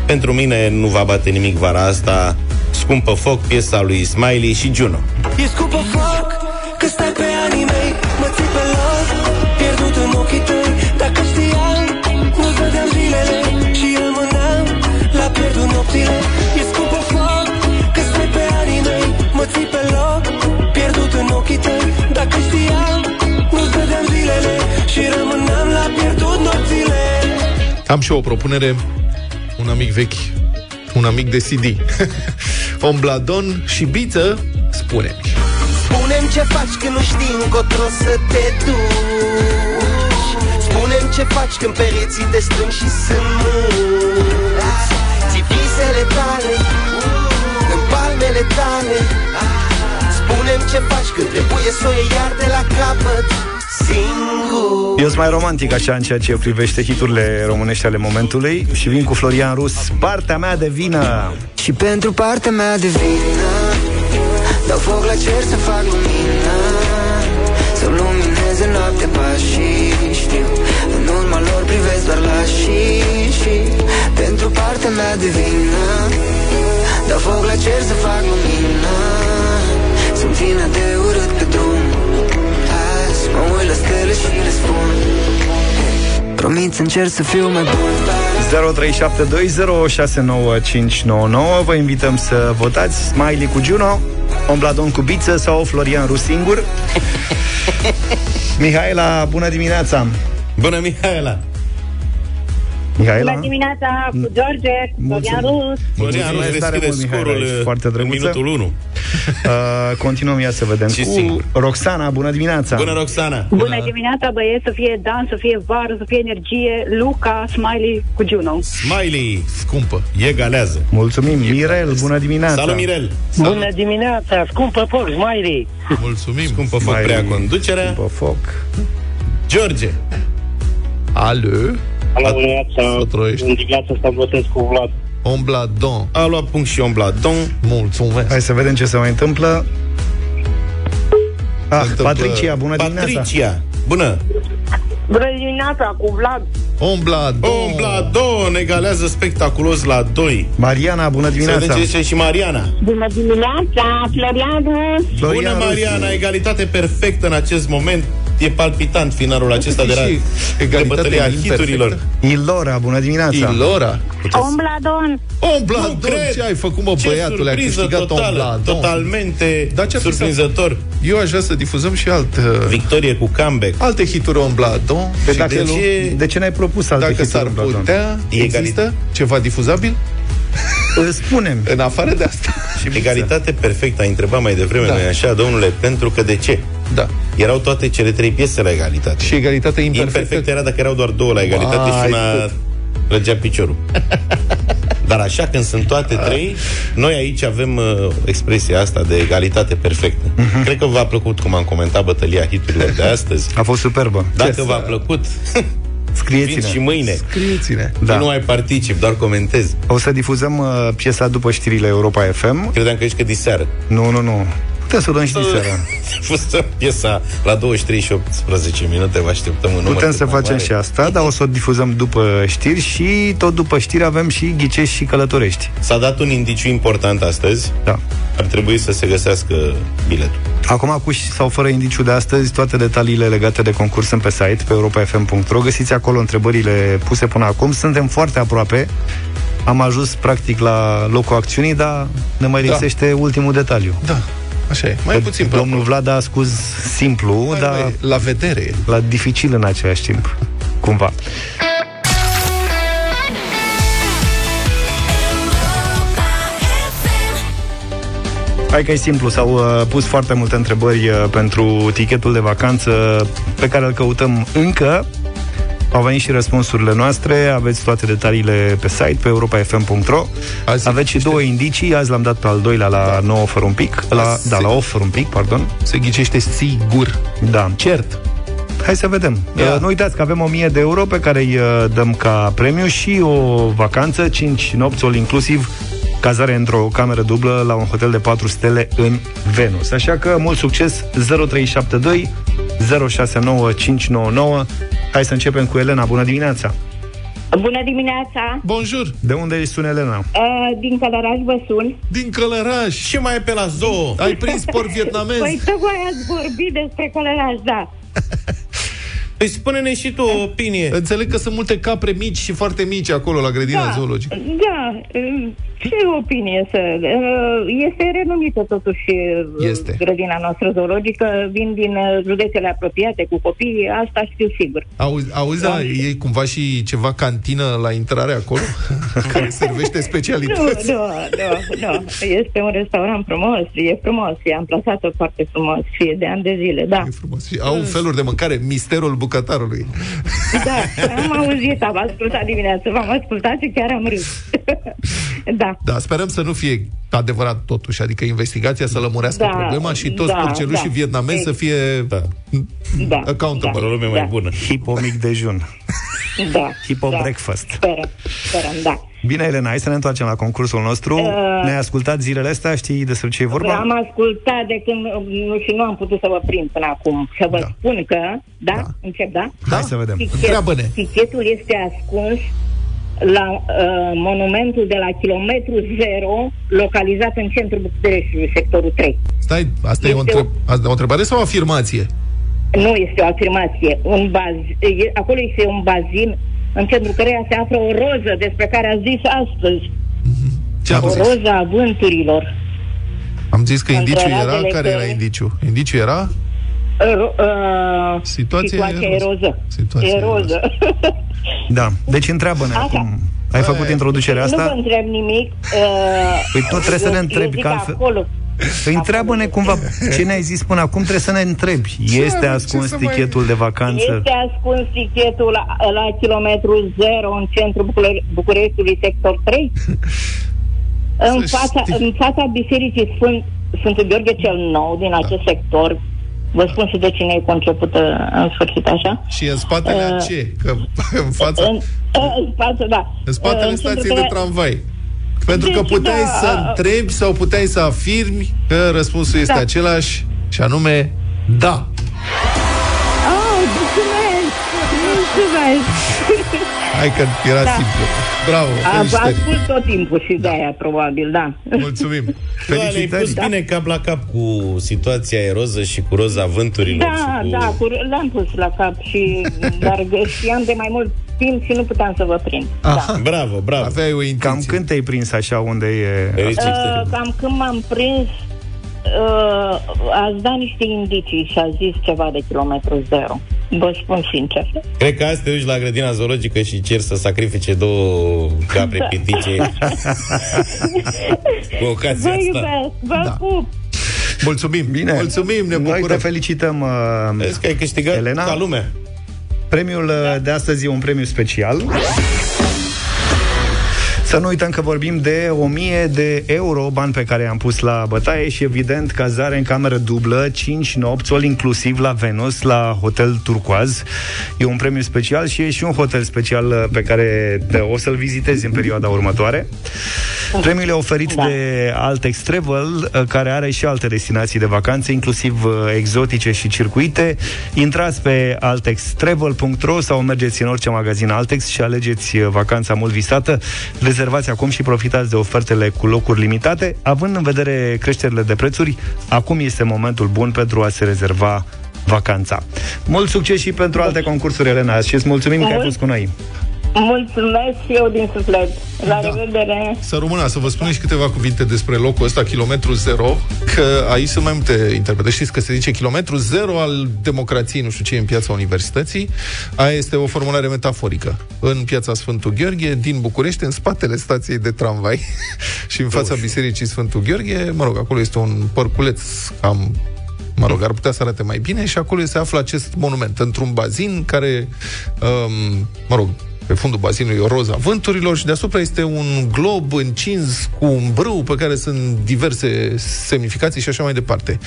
Pentru mine nu va bate nimic vara asta, Scumpă foc, piesa lui Smiley și Juno. E scupă foc Că stai pe anii mei Mă ții pe loc Pierdut în ochii tăi Dacă știam Nu-ți vedeam zilele Și rămâneam La pierdut nopțile E scupă foc Că stai pe anii mei Mă ții pe loc Pierdut în ochii tăi Dacă știam Nu-ți vedeam zilele Și rămâneam La pierdut nopțile Am și eu o propunere, un amic vechi, un amic de CD. Ombladon și Biță, spune-mi. Spune-mi ce faci când nu știi încotro să te duci. Spune-mi ce faci când pereții te strâng și sunt mulți. Ți visele tale în palmele tale. Spune-mi ce faci când trebuie să o iei iar de la capăt Singur Eu sunt mai romantic așa în ceea ce privește hiturile românești ale momentului și vin cu Florian Rus, partea mea de vină. Și pentru partea mea de vină Dau foc la cer să fac lumină Să lumineze noaptea pașii Știu, în urma lor privesc doar la și și Pentru partea mea de vină Dau foc la cer să fac lumină Sunt vină la stele și le spun Promit să încerc să fiu mai bun 0372069599 Vă invităm să votați Smiley cu Juno, Ombladon cu Biță sau Florian Rus singur. Mihaela, bună dimineața! Bună, Mihaela! Mihaela? Bună dimineața cu George, Florian Rus. Florian Rus Mulțumesc tare deschide mult, Mihaela, scorul ești foarte în drăguță. minutul 1. Uh, continuăm, ia să vedem Și cu singur. Roxana, bună dimineața! Bună, Roxana! Bună dimineața, băieți, să fie dans, să fie vară, să fie energie, Luca, Smiley cu Juno. Smiley! Scumpă. Egalează! Mulțumim, Mirel, bună dimineața! Salut, Mirel! Bună dimineața, scumpă foc, Smiley. Mulțumim. Scumpă foc Smiley. prea conducerea. Pe foc. George! Alo, Bună Să dimineața, trăiești. în dimineața asta votez cu Vlad. Ombladon. A luat punct și Ombladon. Mulțumesc. Hai să vedem ce se mai întâmplă. Ah, întâmplă- Patricia, bună dimineața! Patricia! Bună! Bună dimineața cu Vlad. Ombladon. Ombladon egalează spectaculos la 2. Mariana, bună Să vedem dimineața! ce zice și Mariana. Bună dimineața, Florian Rus. Florian Bună, Rus. Mariana, egalitate perfectă în acest moment. E palpitant finalul acesta de, Și ra- de egalitate bătălia imperfectă. hiturilor. Ilora, bună dimineața! Ilora. Ombladon. Ombladon. Nu cred. Ce ai făcut, mă, Ce băiatule? Ai surpriză câștigat totală, Ombladon. totalmente Dar ce-ar fi să- surprinzător. Eu aș vrea să difuzăm și alt, uh, Victorie cu comeback. alte hituri Ombladon. Pe Și dacă de, ce, de ce n-ai propus alte dacă hituri, s-ar Ombladon? putea, Egalit- există ceva difuzabil? Îți Spunem. În afară de asta. Și egalitate perfectă, ai întrebat mai devreme, Da. nu așa, domnule? Pentru că de ce? Da. Erau toate cele trei piese la egalitate. Și egalitatea imperfectă. Imperfect era dacă erau doar două la egalitate Mai și una cât. plăgea piciorul. Dar așa, când sunt toate trei, noi aici avem uh, expresia asta de egalitate perfectă. Mhm. Cred că v-a plăcut cum am comentat bătălia hiturilor de astăzi. A fost superbă. Dacă v-a plăcut, vin Scrieți-ne. și mâine. Scrieți-ne. Da. Da. Nu mai particip, doar comentez. O să difuzăm uh, piesa după știrile Europa FM. Credeam că ești că diseară. Nu, nu, nu. Putem să o dăm și diseară. Difuzăm piesa la 23 și 18 minute, vă așteptăm în număr Putem cât să mai facem mare. și asta, dar o să o difuzăm după știri și tot după știri avem și ghicești și călătorești. S-a dat un indiciu important astăzi. Da. Ar trebui să se găsească biletul. Acum, cu și sau fără indiciu de astăzi, toate detaliile legate de concurs sunt pe site, pe europafm.ro. Găsiți acolo întrebările puse până acum. Suntem foarte aproape. Am ajuns, practic, la locul acțiunii, dar ne mai Da. lipsește ultimul detaliu. Da, așa e. Mai puțin pe Domnul Vlad a scuz simplu, Mai, dar mai, La vedere. la dificil în același timp. Cumva. Hai că e simplu, s-au uh, pus foarte multe întrebări uh, pentru tichetul de vacanță pe care îl căutăm încă. Au venit și răspunsurile noastre, aveți toate detaliile pe site, pe europa.fm.ro. Azi Aveți și niște- două indicii, azi l-am dat pe al doilea la da. 9 fără un pic, la, Azi da, se- la 8 fără un pic, pardon. Se ghicește sigur. Da. Cert. Hai să vedem. Ia. Uh, nu uitați că avem 1000 de euro pe care îi uh, dăm ca premiu și o vacanță, 5 nopți all inclusiv, cazare într-o cameră dublă la un hotel de 4 stele în Venus. Așa că mult succes 0372 069599. Hai să începem cu Elena. Bună dimineața! Bună dimineața! Bonjour. De unde ești sun, Elena? Uh, din Călăraș vă sun. Din Călăraș. Ce mai e pe la zoo? Ai prins por vietnamez? Păi tocmai ați vorbit despre Călăraș, da. Păi spune-ne și tu o opinie. Înțeleg că sunt multe capre mici și foarte mici acolo la grădina Da, zoologică. da. um, Ce opinie să... uh, Este renumită totuși uh, Este. grădina noastră zoologică. Vin din uh, județele apropiate cu copiii, asta știu sigur. Auzi, auzi da, e cumva și ceva cantină la intrare acolo? care servește Nu, specialități? nu, nu, nu. Este un restaurant frumos, e frumos, e amplasat foarte frumos și e de ani de zile, da. E frumos. Și au feluri de mâncare, misterul bucătarului. Da, am auzit, am ascultat dimineața, v-am ascultat și chiar am râs. da. Da, sperăm să nu fie adevărat totuși, adică investigația să lămurească Da, problema și toți da, purcelușii da. vietnamezi să fie Da. Da, accountable. O lume mai Da. bună. Hipo mic dejun. Da. Hipo da. breakfast. Sperăm, sperăm, da. Bine, Elena, hai să ne întoarcem la concursul nostru. Uh, Ne-ai ascultat zilele astea? Știi despre ce e vorba? Am ascultat de când nu, și nu am putut să vă prind până acum. Să vă Da. spun că, da, Da. încep, da? Hai să vedem. Întreabă-ne. Tichetul este ascuns la uh, monumentul de la kilometru zero, localizat în centrul Bucureștiului, sectorul 3. Stai, asta e o, Este întreb- asta e o întrebare sau o afirmație? Nu este o afirmație. Un baz, e, acolo este un bazin în centrul căreia se află o roză despre care a zis astăzi. Ce am O zis? roză a vânturilor. Am zis că Între indiciul era... razele Care era că- indiciul? Indiciul era... Uh, uh, Situația situația e e roză. roză. Situația e e roză. roză. Da. Deci întreabă-ne Așa. acum. Ai făcut introducerea Nu vă asta? întreb nimic. Uh, Păi tu trebuie să ne eu- întrebi, eu zic că altfel- Acolo. Păi întreabă-ne cumva ce ne-ai zis până acum, trebuie să ne întrebi. Este ce ascuns să mai- tichetul de vacanță? Este ascuns tichetul la, la kilometru zero în centrul Bucure- Bucureștiului, sector 3? în, Să fața, știi. în fața Bisericii Sfânt, Sfântul Gheorghe cel Nou, din acest sector, vă spun și de cine e concepută în sfârșit așa, Și în spatele a Uh, ce? Că în fața... în, în față, da. În spatele În stației centrul de care- tramvai. Pentru că Deci, puteai da, să a- întrebi sau puteai să afirmi că răspunsul este Da. același și anume da. Oh, mulțumesc! Mulțumesc! Hai că era Da. simplu. Bravo, Am felicitări. ascult tot timpul și de aia, probabil, da. Mulțumim. Da, ne-ai Felicitări. pus bine cap la cap cu situația eroză și cu roza vânturilor. Da, și cu... da, cu, l-am pus la cap și dar știam de mai mult timp și nu puteam să vă prind. Aha. Bravo, bravo. Aveai o intenție. Cam când te-ai prins așa unde e... Felicitări. Uh, cam când m-am prins, uh, ați dat niște indicii și a zis ceva de kilometru zero. Vă spun sincer. Cred că azi te duci la grădina zoologică și cer să sacrifice două capre Da. pitice cu ocazia Vă asta. iubesc, vă Da. pup. Mulțumim. Bine. Mulțumim, ne Noi te bucurăm. felicităm. Uh, Vezi că ai câștigat Elena? ca lumea. Premiul uh, de astăzi e un premiu special. Să nu uităm că vorbim de 1000 de euro, bani pe care i-am pus la bătaie și evident cazare în cameră dublă, 5 nopți, all inclusiv la Venus, la Hotel Turcoaz. E un premiu special și e și un hotel special uh, pe care te- o să-l vizitezi în perioada următoare. Premiul e oferit Da. de Altex Travel, uh, care are și alte destinații de vacanțe, inclusiv uh, exotice și circuite. Intrați pe altextravel.ro sau mergeți în orice magazin Altex și alegeți uh, vacanța mult visată. Rezervați acum și profitați de ofertele cu locuri limitate. Având în vedere creșterile de prețuri, acum este momentul bun pentru a se rezerva vacanța. Mult succes și pentru alte concursuri, Elena, și îți mulțumim că ai Mult- fost cu noi. Mulțumesc și eu din suflet. La Da. revedere. Să rămână, să vă spun și câteva cuvinte despre locul ăsta, kilometru zero, că aici sunt mai multe interpretări. Știți că se zice kilometru zero al democrației, nu știu ce, e în piața universității. Aia este o formulare metaforică. În piața Sfântul Gheorghe, din București, în spatele stației de tramvai și în fața bisericii Sfântul Gheorghe, mă rog, acolo este un părculeț cam Mă rog, ar putea să arate mai bine și acolo se află acest monument, într-un bazin care, um, mă rog, pe fundul bazinului o roza vânturilor și deasupra este un glob încins cu un brâu pe care sunt diverse semnificații și așa mai departe.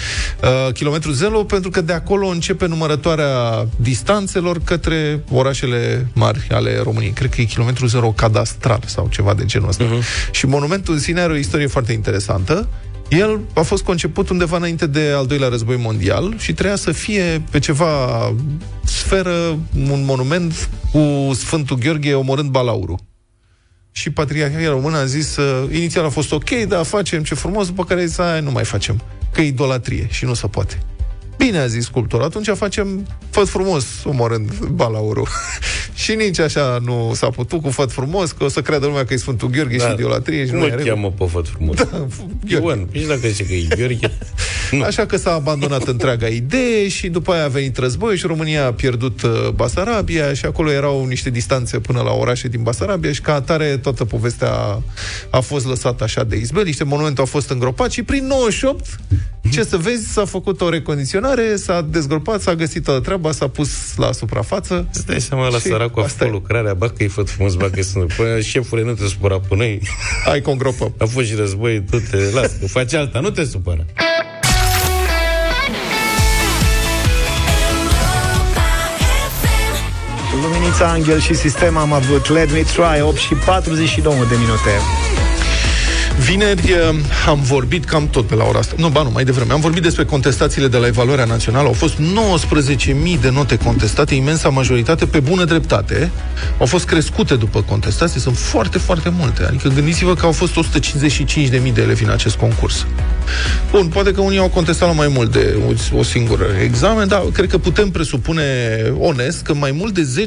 Uh, kilometru zero pentru că de acolo începe numărătoarea distanțelor către orașele mari ale României. Cred că e kilometru zero cadastral sau ceva de genul ăsta. Uh-huh. Și monumentul în sine are o istorie foarte interesantă. El a fost conceput undeva înainte de al doilea război mondial și trebuia să fie pe ceva sferă un monument cu Sfântul Gheorghe omorând balaurul. Și Patriarhia Română a zis, uh, inițial a fost ok, da, facem ce frumos, după care a zis, "Hai, nu mai facem, că e idolatrie și nu se poate. Bine, a zis sculptorul, atunci facem făt frumos, omorând balaurul. și nici așa nu s-a putut cu făt frumos, că o să creadă lumea că e Sfântul Gheorghe și idolatrie. Și Cum nu îl e cheamă pe făt frumos? Da, Ion, nici dacă zice că e Gheorghe. Nu. Așa că s-a abandonat întreaga idee și după aia a venit război și România a pierdut uh, Basarabia și acolo erau niște distanțe până la orașe din Basarabia și ca atare toată povestea a, a fost lăsată așa de izbeliște, monumentul a fost îngropat și prin 98, ce să vezi, s-a făcut o recondiționare, s-a dezgropat, s-a găsit toată treaba, s-a pus la suprafață. Îți dai seama la Și săracul a asta făcut e. lucrarea, bă, că e făt frumos, bă, că sunt... Păi, șefule, nu te supăra pe noi. Hai că o îngropăm. A fost și război, tu te las, că faci alta, nu te supăra. Luminița Angel și Sistem am avut Let Me Try 8 și 49 de minute. Vineri eh, am vorbit cam tot pe la ora asta. Nu, ba nu, mai devreme. Am vorbit despre contestațiile de la evaluarea națională. Au fost 19.000 de note contestate, imensa majoritate pe bună dreptate. Au fost crescute după contestații, sunt foarte, foarte multe. Adică gândiți-vă că au fost 155.000 de elevi în acest concurs. Bun, poate că unii au contestat la mai mult de o, o singură examen, dar cred că putem presupune onest că mai mult de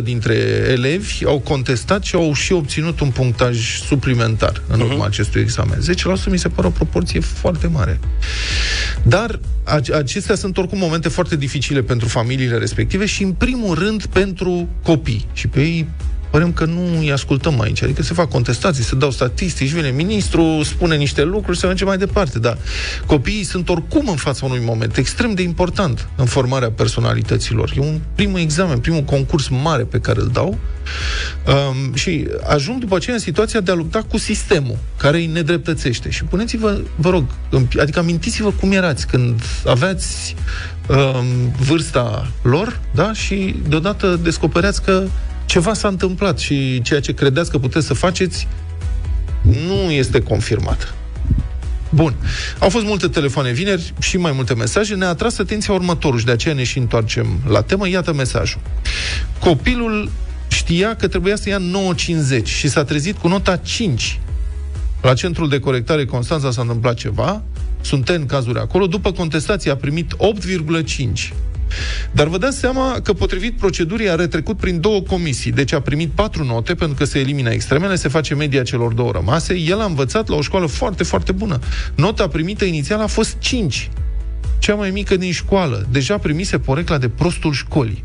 10% dintre elevi au contestat și au și obținut un punctaj suplimentar în urma acestui examen. 10% mi se pare o proporție foarte mare. Dar ac- acestea sunt oricum momente foarte dificile pentru familiile respective și, în primul rând, pentru copii. Și pe ei părem că nu îi ascultăm aici. Adică se fac contestații, se dau statistici, vine ministru, spune niște lucruri, se merge mai departe. Dar copiii sunt oricum în fața unui moment extrem de important în formarea personalităților. E un primul examen, primul concurs mare pe care îl dau um, și ajung după aceea în situația de a lupta cu sistemul care îi nedreptățește. Și puneți-vă, vă rog, în- adică amintiți-vă cum erați când aveați um, vârsta lor, da? Și deodată descoperiați că ceva s-a întâmplat și ceea ce credeți că puteți să faceți nu este confirmat. Bun. Au fost multe telefoane vineri și mai multe mesaje. Ne-a atras atenția următorul și de aceea ne și întoarcem la temă. Iată mesajul. Copilul știa că trebuia să ia 9,50 și s-a trezit cu nota 5. La centrul de corectare Constanța s-a întâmplat ceva, sunt în cazuri acolo, după contestație a primit 8,5. Dar vă dați seama că potrivit procedurii a retrecut prin două comisii, deci a primit patru note pentru că se elimina extremele, se face media celor două rămase. El a învățat la o școală foarte, foarte bună. Nota primită inițial a fost 5, cea mai mică din școală. Deja primise porecla de prostul școlii.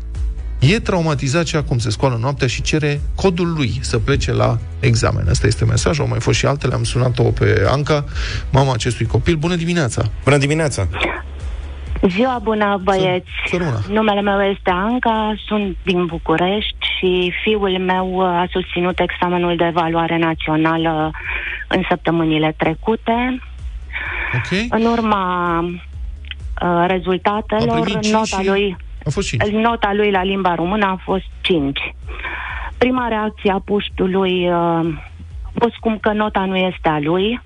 E traumatizat și acum se scoală noaptea și cere codul lui să plece la examen. Asta este mesajul, au mai fost și altele. Am sunat-o pe Anca, mama acestui copil. Bună dimineața! Bună dimineața! Ziua bună, băieți! Să rămână. Numele meu este Anca, sunt din București și fiul meu a susținut examenul de evaluare națională în săptămânile trecute. Ok? În urma uh, A rezultatelor, primit cinci nota și- lui, A fost 5. nota lui la limba română a fost 5. Prima reacție a puștului uh, a fost cum că nota nu este a lui.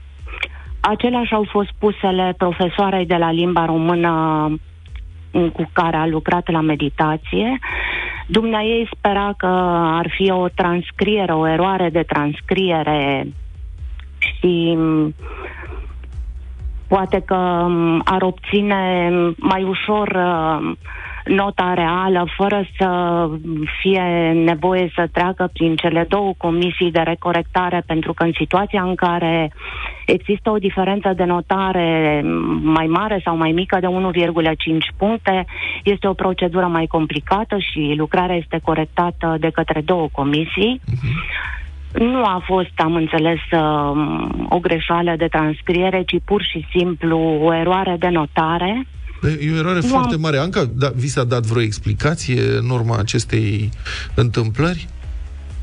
Aceleași au fost pusele profesoarei de la limba română mm, cu care a lucrat la meditație. Dumnea ei spera că ar fi o transcriere, o eroare de transcriere și mm, poate că mm, ar obține mai ușor uh, nota reală fără să fie nevoie să treacă prin cele două comisii de recorectare, pentru că în situația în care există o diferență de notare mai mare sau mai mică de 1,5 puncte, este o procedură mai complicată și lucrarea este corectată de către două comisii. Nu a fost, am înțeles, um, o greșeală de transcriere, ci pur și simplu o eroare de notare. E o eroare Nu foarte am- mare. Anca, da, vi s-a dat vreo explicație în urma acestei întâmplări?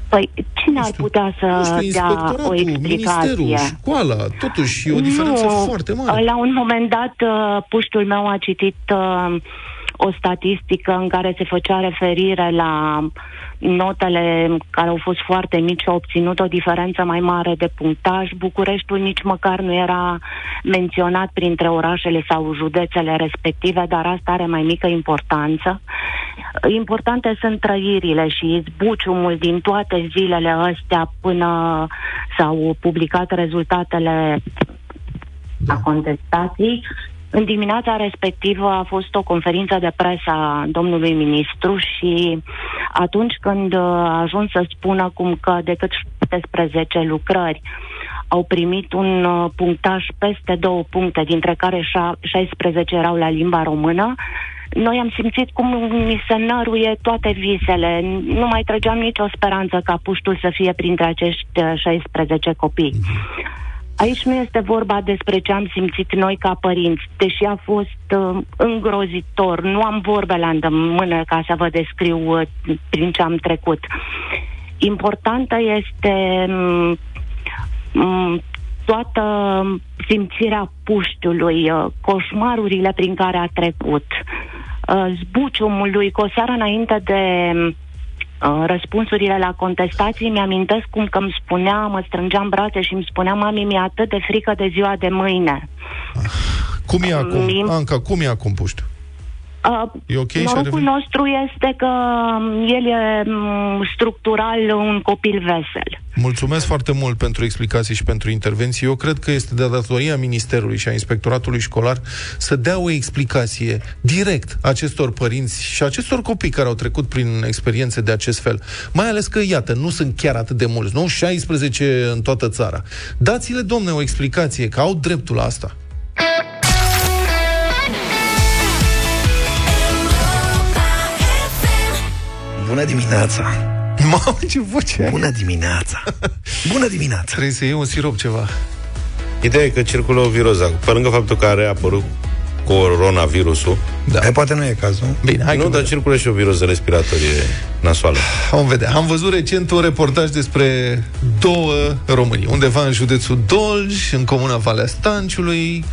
Păi, cine ar putea să Nu știu, dea inspectoratul, o explicație? ministerul, școala, totuși e o diferență nu, foarte mare. La un moment dat, uh, puștul meu a citit uh, o statistică în care se făcea referire la notele care au fost foarte mici și au obținut o diferență mai mare de punctaj. Bucureștiul nici măcar nu era menționat printre orașele sau județele respective, dar asta are mai mică importanță. Importante sunt trăirile și izbuciumul din toate zilele astea până s-au publicat rezultatele a contestației. În dimineața respectivă a fost o conferință de presă a domnului ministru și atunci când uh, a ajuns să spună cum că decât 17 lucrări au primit un uh, punctaj peste două puncte, dintre care șa- 16 erau la limba română, noi am simțit cum mi se năruie toate visele. Nu mai trăgeam nicio speranță ca puștul să fie printre acești uh, 16 copii. Aici nu este vorba despre ce am simțit noi ca părinți, deși a fost uh, îngrozitor. Nu am vorbe la îndemână ca să vă descriu uh, prin ce am trecut. Importantă este mm, mm, toată simțirea puștiului, uh, coșmarurile prin care a trecut, uh, zbuciumul lui, cu o seară înainte de uh, răspunsurile la contestații, mi-amintesc cum că îmi spunea, mă strângeam în brațe și îmi spunea, mami, mi-e atât de frică de ziua de mâine. Cum e acum? Mi- Anca, cum e acum puștiu? Uh, E ok și a Norocul revenit? nostru este că um, el e um, structural un copil vesel. Mulțumesc foarte mult pentru explicații și pentru intervenții. Eu cred că este de datoria Ministerului și a Inspectoratului Școlar să dea o explicație direct acestor părinți și acestor copii care au trecut prin experiențe de acest fel. Mai ales că, iată, nu sunt chiar atât de mulți, nu? 16 în toată țara. Dați-le, domne, o explicație, că au dreptul la asta. Bună dimineața! Mamă, ce voce ai! Bună dimineața! Bună dimineața! Trebuie să iei un sirop ceva. Ideea e că circulă o viroză. Pe lângă faptul că a reapărut coronavirusul, Da. E, poate nu e cazul. Bine, hai nu, că dar circulă și o viroză respiratorie nasoală. Vom vedea. Am văzut recent un reportaj despre două Români. Undeva în județul Dolj, în comuna Valea Stanciului,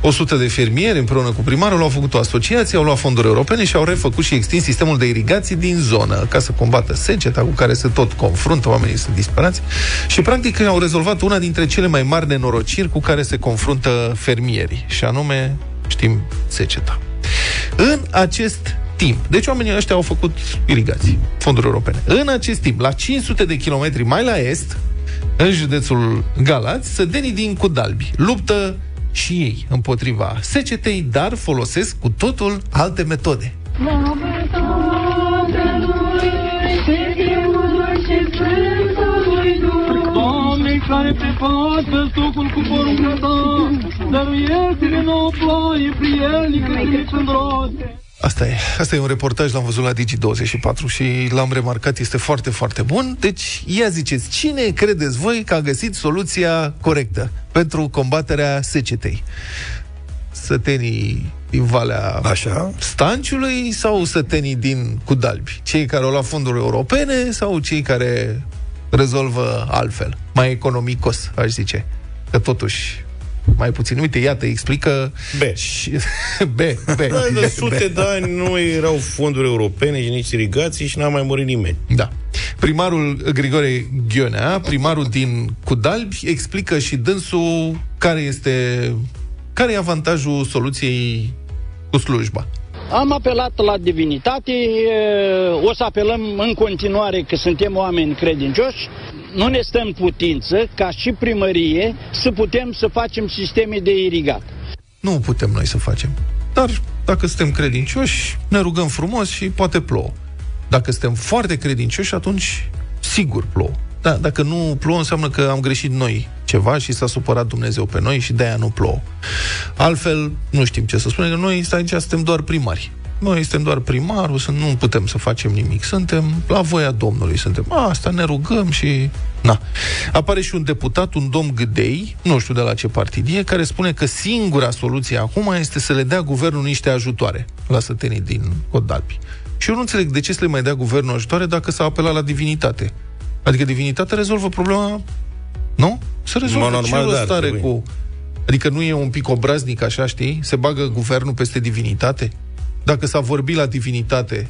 100 de fermieri împreună cu primarul au făcut o asociație, au luat fonduri europene și au refăcut și extins sistemul de irigații din zonă ca să combată seceta cu care se tot confruntă, oamenii sunt disperați și practic au rezolvat una dintre cele mai mari nenorociri cu care se confruntă fermierii și anume, știm, seceta. În acest timp, deci oamenii ăștia au făcut irigații, fonduri europene. În acest timp, la 500 de kilometri mai la est, în județul Galați, sădenii din Cudalbi luptă și ei împotriva secetei, dar folosesc cu totul alte metode. Doamne, care pe față stocul cu porunca ta, dăruiește-ne nouă ploaie prielnică și în roade. Asta e. Asta e un reportaj, l-am văzut la Digi24 și l-am remarcat, este foarte, foarte bun. Deci, ia ziceți, cine credeți voi că a găsit soluția corectă pentru combaterea secetei? Sătenii din Valea Așa. Stanciului sau sătenii din Cudalbi? Cei care au luat fonduri europene sau cei care rezolvă altfel? Mai economicos, aș zice. Că totuși mai puțin. Uite, iată, explică... B. Și... B, B. Da, de sute de ani nu erau fonduri europene și nici irigații și n-a mai murit nimeni. Da. Primarul Grigore Ghionea, primarul din Cudalbi, explică și dânsul care este care e avantajul soluției cu slujba. Am apelat la divinitate, e, o să apelăm în continuare că suntem oameni credincioși. Nu ne stăm putință ca și primărie să putem să facem sisteme de irigat. Nu putem noi să facem. Dar dacă suntem credincioși, ne rugăm frumos și poate plouă. Dacă suntem foarte credincioși, atunci sigur plouă. Da, dacă nu plouă, înseamnă că am greșit noi ceva și s-a supărat Dumnezeu pe noi și de-aia nu plouă. Altfel, nu știm ce să spunem, că noi aici suntem doar primari. noi suntem doar primarul, să nu putem să facem nimic. Suntem la voia Domnului, suntem. Asta ne rugăm și... Na. Apare și un deputat, un domn Gâdei, nu știu de la ce partid e, care spune că singura soluție acum este să le dea guvernul niște ajutoare la sătenii din Codalpi. Și eu nu înțeleg de ce să le mai dea guvernul ajutoare dacă s-a apelat la divinitate. Adică divinitatea rezolvă problema, nu? Se rezolvă. Mă, normal, ce da, rost ar are trebui. cu... Adică nu e un pic obraznic, așa, știi? Se bagă guvernul peste divinitate? Dacă s-a vorbit la divinitate,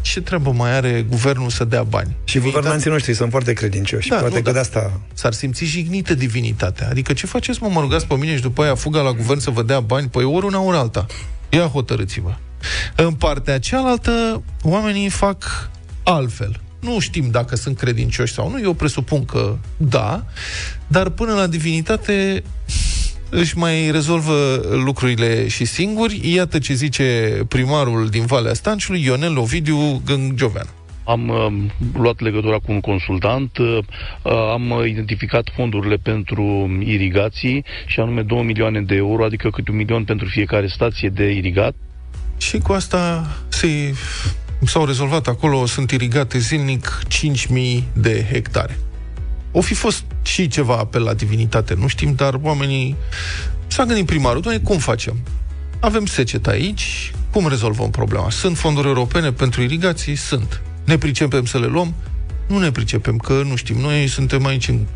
ce treabă mai are guvernul să dea bani? Și guvernanții noștri sunt foarte credincioși. Da, Poate nu, că da. de asta... S-ar simți jignită divinitatea. Adică ce faceți, mă, mă rugați pe mine și după aia fuga la guvern să vă dea bani? Păi ori una, ori alta. Ia hotărâți-vă. În partea cealaltă, oamenii fac altfel. Nu știm dacă sunt credincioși sau nu, eu presupun că da, dar până la divinitate își mai rezolvă lucrurile și singuri. Iată ce zice primarul din Valea Stanciului, Ionel Ovidiu Gângiovean. Am uh, luat legătura cu un consultant, uh, am uh, identificat fondurile pentru irigații și anume 2 milioane de euro, adică câte un milion pentru fiecare stație de irigat. Și cu asta se, s-au rezolvat acolo, sunt irigate zilnic 5.000 de hectare. O fi fost și ceva apel la divinitate, nu știm, dar oamenii s-a gândit primarul, doamne, cum facem? Avem secetă aici, cum rezolvăm problema? Sunt fonduri europene pentru irigații? Sunt. Ne pricepem să le luăm? Nu ne pricepem, că nu știm. Noi suntem aici în,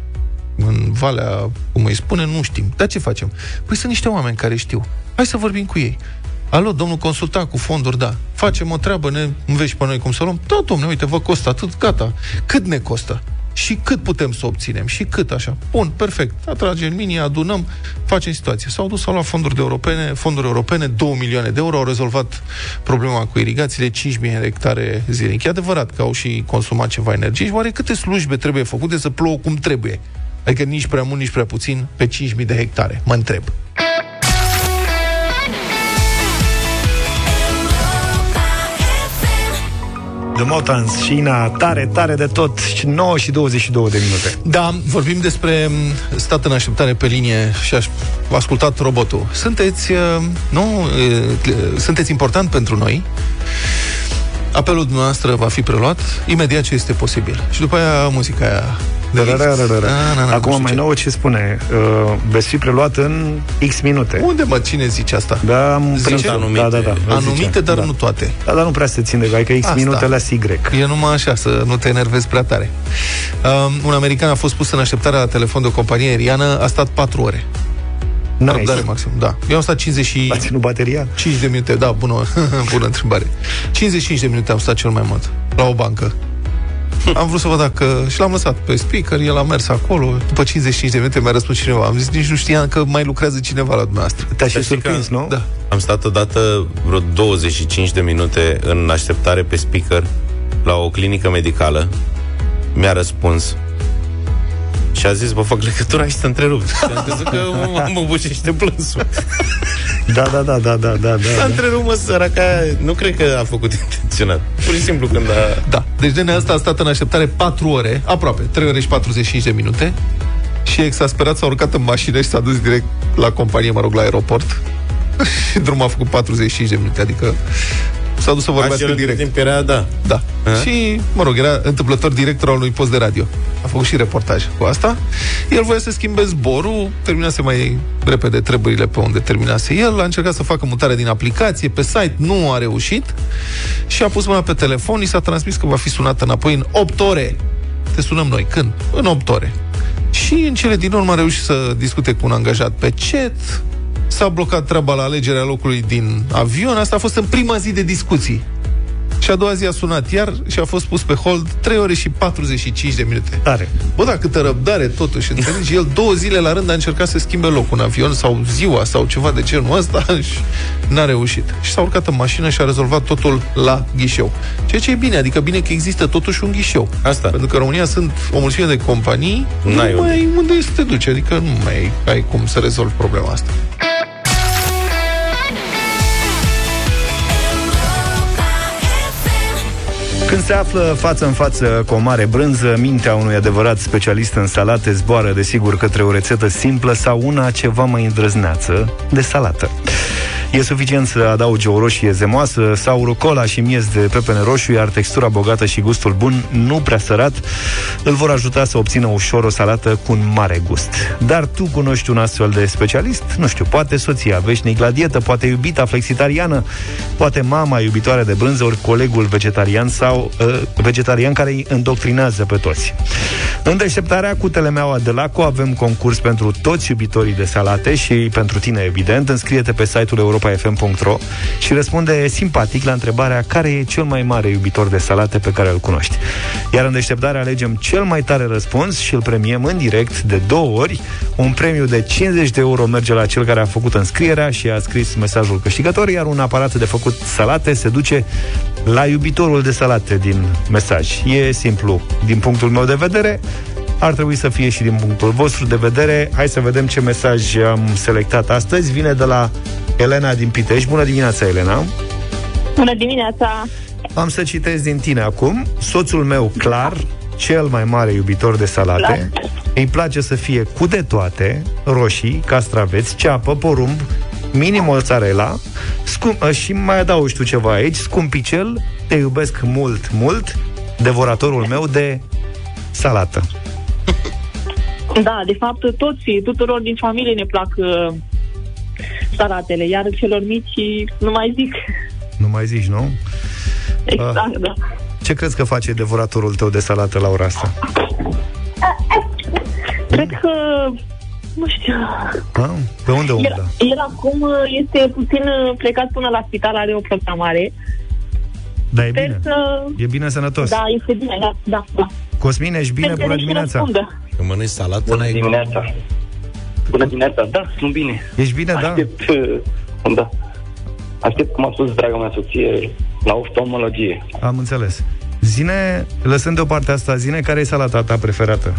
în Valea, cum îi spune, nu știm. Dar ce facem? Păi sunt niște oameni care știu. Hai să vorbim cu ei. Alo, domnul consultant cu fonduri, da. Facem o treabă, ne înveți pe noi cum să luăm? Da, domnule, uite, vă costă atât, gata. Cât ne costă? Și cât putem să obținem? Și cât așa? Bun, perfect. Atragem linia, adunăm, facem situație. S-au dus, au luat fonduri de europene, fonduri europene, 2 milioane de euro, au rezolvat problema cu irigațiile, 5.000 de hectare zilnic. E adevărat că au și consumat ceva energie și oare câte slujbe trebuie făcute să plouă cum trebuie? Adică nici prea mult, nici prea puțin pe 5.000 de hectare. Mă întreb. The Motans și Ina, tare, tare de tot, și 9 și 22 de minute. Da, vorbim despre m, stat în așteptare pe linie și aș ascultat robotul. Sunteți, uh, nu, uh, sunteți important pentru noi. Apelul dumneavoastră va fi preluat imediat ce este posibil. Și după aia muzica aia de lift. Da, da, da, nu Acum știu mai ce. nou ce spune uh, Veți fi preluat în X minute Unde mă, cine zice asta? Da, am Zice prins anumite. da, da, da, îl Anumite, zice. dar da. nu toate. Da, dar nu prea se ține, că X Asta. minute la Y E numai așa, să nu te enervezi prea tare. Um, un american a fost pus în așteptare la telefon de o companie aeriană, a stat 4 ore. Nice. Răbdare maxim, da. Eu am stat 50 și... A ținut bateria? 5 de minute, da, bună, bună întrebare. 55 de minute am stat cel mai mult la o bancă. Am vrut să văd dacă... Și l-am lăsat pe speaker, el a mers acolo. După 55 de minute mi-a răspuns cineva. Am zis, nici nu știam că mai lucrează cineva la dumneavoastră. Te-a și Dar știi că surprins, nu? Da. Am stat odată vreo 25 de minute în așteptare pe speaker la o clinică medicală. Mi-a răspuns și a zis, bă, fac legătura și te întrerup. Și am crezut că mă, mă bucește plânsul. Da, da, da, da, da, da, S-a da. întrerupt, mă, săraca, nu cred că a făcut intenționat. Pur și simplu când a... Da. Deci de asta a stat în așteptare 4 ore, aproape, 3 ore și 45 de minute. Și exasperat s-a urcat în mașină și s-a dus direct la companie, mă rog, la aeroport. și drumul a făcut 45 de minute, adică s-a dus să vorbească Așa, direct. timp era, da. Da. A? Și, mă rog, era întâmplător director al unui post de radio. A făcut și reportaj cu asta. El voia să schimbe zborul, terminase mai repede treburile pe unde terminase el, a încercat să facă mutarea din aplicație, pe site, nu a reușit și a pus mâna pe telefon, i s-a transmis că va fi sunat înapoi în 8 ore. Te sunăm noi. Când? În 8 ore. Și în cele din urmă a reușit să discute cu un angajat pe chat, s-a blocat treaba la alegerea locului din avion, asta a fost în prima zi de discuții. Și a doua zi a sunat iar și a fost pus pe hold 3 ore și 45 de minute. Tare. Bă, da, câtă răbdare totuși, înțelegi? El două zile la rând a încercat să schimbe locul în avion sau ziua sau ceva de genul ăsta și n-a reușit. Și s-a urcat în mașină și a rezolvat totul la ghișeu. Ceea ce e bine, adică bine că există totuși un ghișeu. Asta. Pentru că în România sunt o mulțime de companii, N-ai nu mai unde să te duci, adică nu mai ai cum să rezolvi problema asta. Când se află față în față cu o mare brânză, mintea unui adevărat specialist în salate zboară desigur către o rețetă simplă sau una ceva mai îndrăzneață de salată. E suficient să adaugi o roșie zemoasă sau rucola și miez de pepene roșu, iar textura bogată și gustul bun, nu prea sărat, îl vor ajuta să obțină ușor o salată cu un mare gust. Dar tu cunoști un astfel de specialist? Nu știu, poate soția veșnic la dietă, poate iubita flexitariană, poate mama iubitoare de brânză, ori colegul vegetarian sau uh, vegetarian care îi îndoctrinează pe toți. În deșteptarea cu telemeaua de Laco avem concurs pentru toți iubitorii de salate și pentru tine, evident. Înscrie-te pe site-ul europa.fm.ro și răspunde simpatic la întrebarea care e cel mai mare iubitor de salate pe care îl cunoști. Iar în deșteptare alegem cel mai tare răspuns și îl premiem în direct de două ori. Un premiu de 50 de euro merge la cel care a făcut înscrierea și a scris mesajul câștigător, iar un aparat de făcut salate se duce la iubitorul de salate din mesaj. E simplu, din punctul meu de vedere, ar trebui să fie și din punctul vostru de vedere. Hai să vedem ce mesaj am selectat astăzi. Vine de la Elena din Pitești. Bună dimineața, Elena! Bună dimineața! Am să citesc din tine acum. Soțul meu, clar, cel mai mare iubitor de salate, îi place să fie cu de toate, roșii, castraveți, ceapă, porumb, minim mozzarella scum- ă, și mai adaugi tu ceva aici, scumpicel, te iubesc mult, mult, devoratorul meu de salată. Da, de fapt, toți, tuturor din familie ne plac uh, salatele, iar celor mici nu mai zic. Nu mai zici, nu? Exact, Ah. da. Ce crezi că face devoratorul tău de salată la ora asta? Cred că, nu știu, Ah, Pe unde el, umblă? el acum uh, este puțin uh, plecat până la spital, are o programare. Da, e Sper bine. să... E bine sănătos. Da, este bine, da, da. da. Cosmin, ești bine? Sper să Bună ne și dimineața! răspundă. Când mănânci salată, Bună n-ai dimineața. Bună dimineața. Da, sunt bine. Ești bine, da? Aștept, uh, da. Aștept, cum a spus draga mea soție, la oftalmologie. Am înțeles. Zine, lăsând deoparte asta, zine care e salata ta preferată?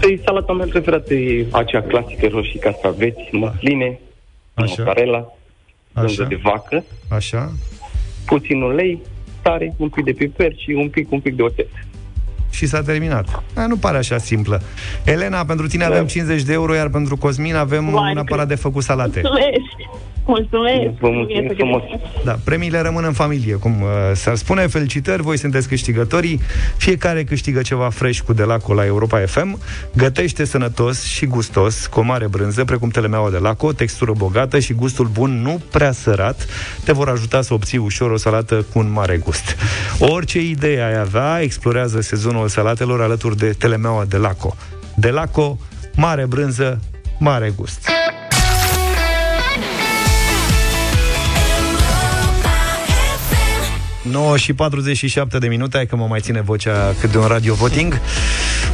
Păi, salata mea preferată e acea clasică roșii castraveți, măsline, Așa. mozzarella, brânză Așa. de vacă, Așa? puțin ulei, tare, un pic de piper și un pic, un pic de oțet. Și s-a terminat. A, nu pare așa simplă. Elena, pentru tine avem 50 de euro, iar pentru Cosmin avem Vai, un aparat de făcut salate. Mulțumesc! Mulțumesc! Vă mulțumim frumos. Da, premiile rămân în familie, cum uh, s-ar spune. Felicitări, voi sunteți câștigătorii. Fiecare câștigă ceva fresh cu Delaco la Europa FM. Gătește sănătos și gustos, cu o mare brânză, precum telemeaua de Laco, textură bogată și gustul bun, nu prea sărat, te vor ajuta să obții ușor o salată cu un mare gust. Orice idee ai avea, explorează sezonul salatelor alături de telemeaua de Laco. Delaco, mare brânză, mare gust. 9 și 47 de minute, hai că mă mai ține vocea cât de un radio voting.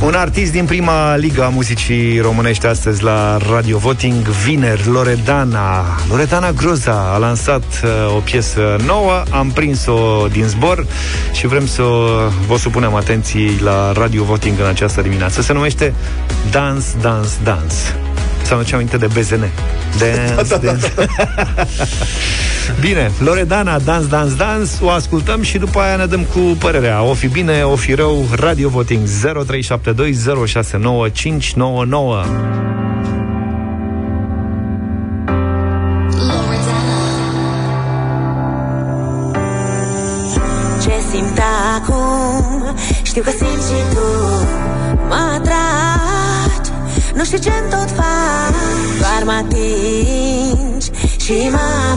Un artist din prima liga a muzicii românești astăzi la Radio Voting, vineri, Loredana. Loredana Groza a lansat uh, o piesă nouă, am prins-o din zbor și vrem să vă supunem atenției la Radio Voting în această dimineață. Se numește Dance, Dance, Dance. Să aduce aminte de BZN. Dance, dance. Bine, Loredana, Dance, Dance, Dance O ascultăm și după aia ne dăm cu părerea. O fi bine, o fi rău. Radio Voting 0372069599 Ce simt acum? Știu că simți și tu. Mă atragi. Nu știu ce-mi tot fac atingi Și mă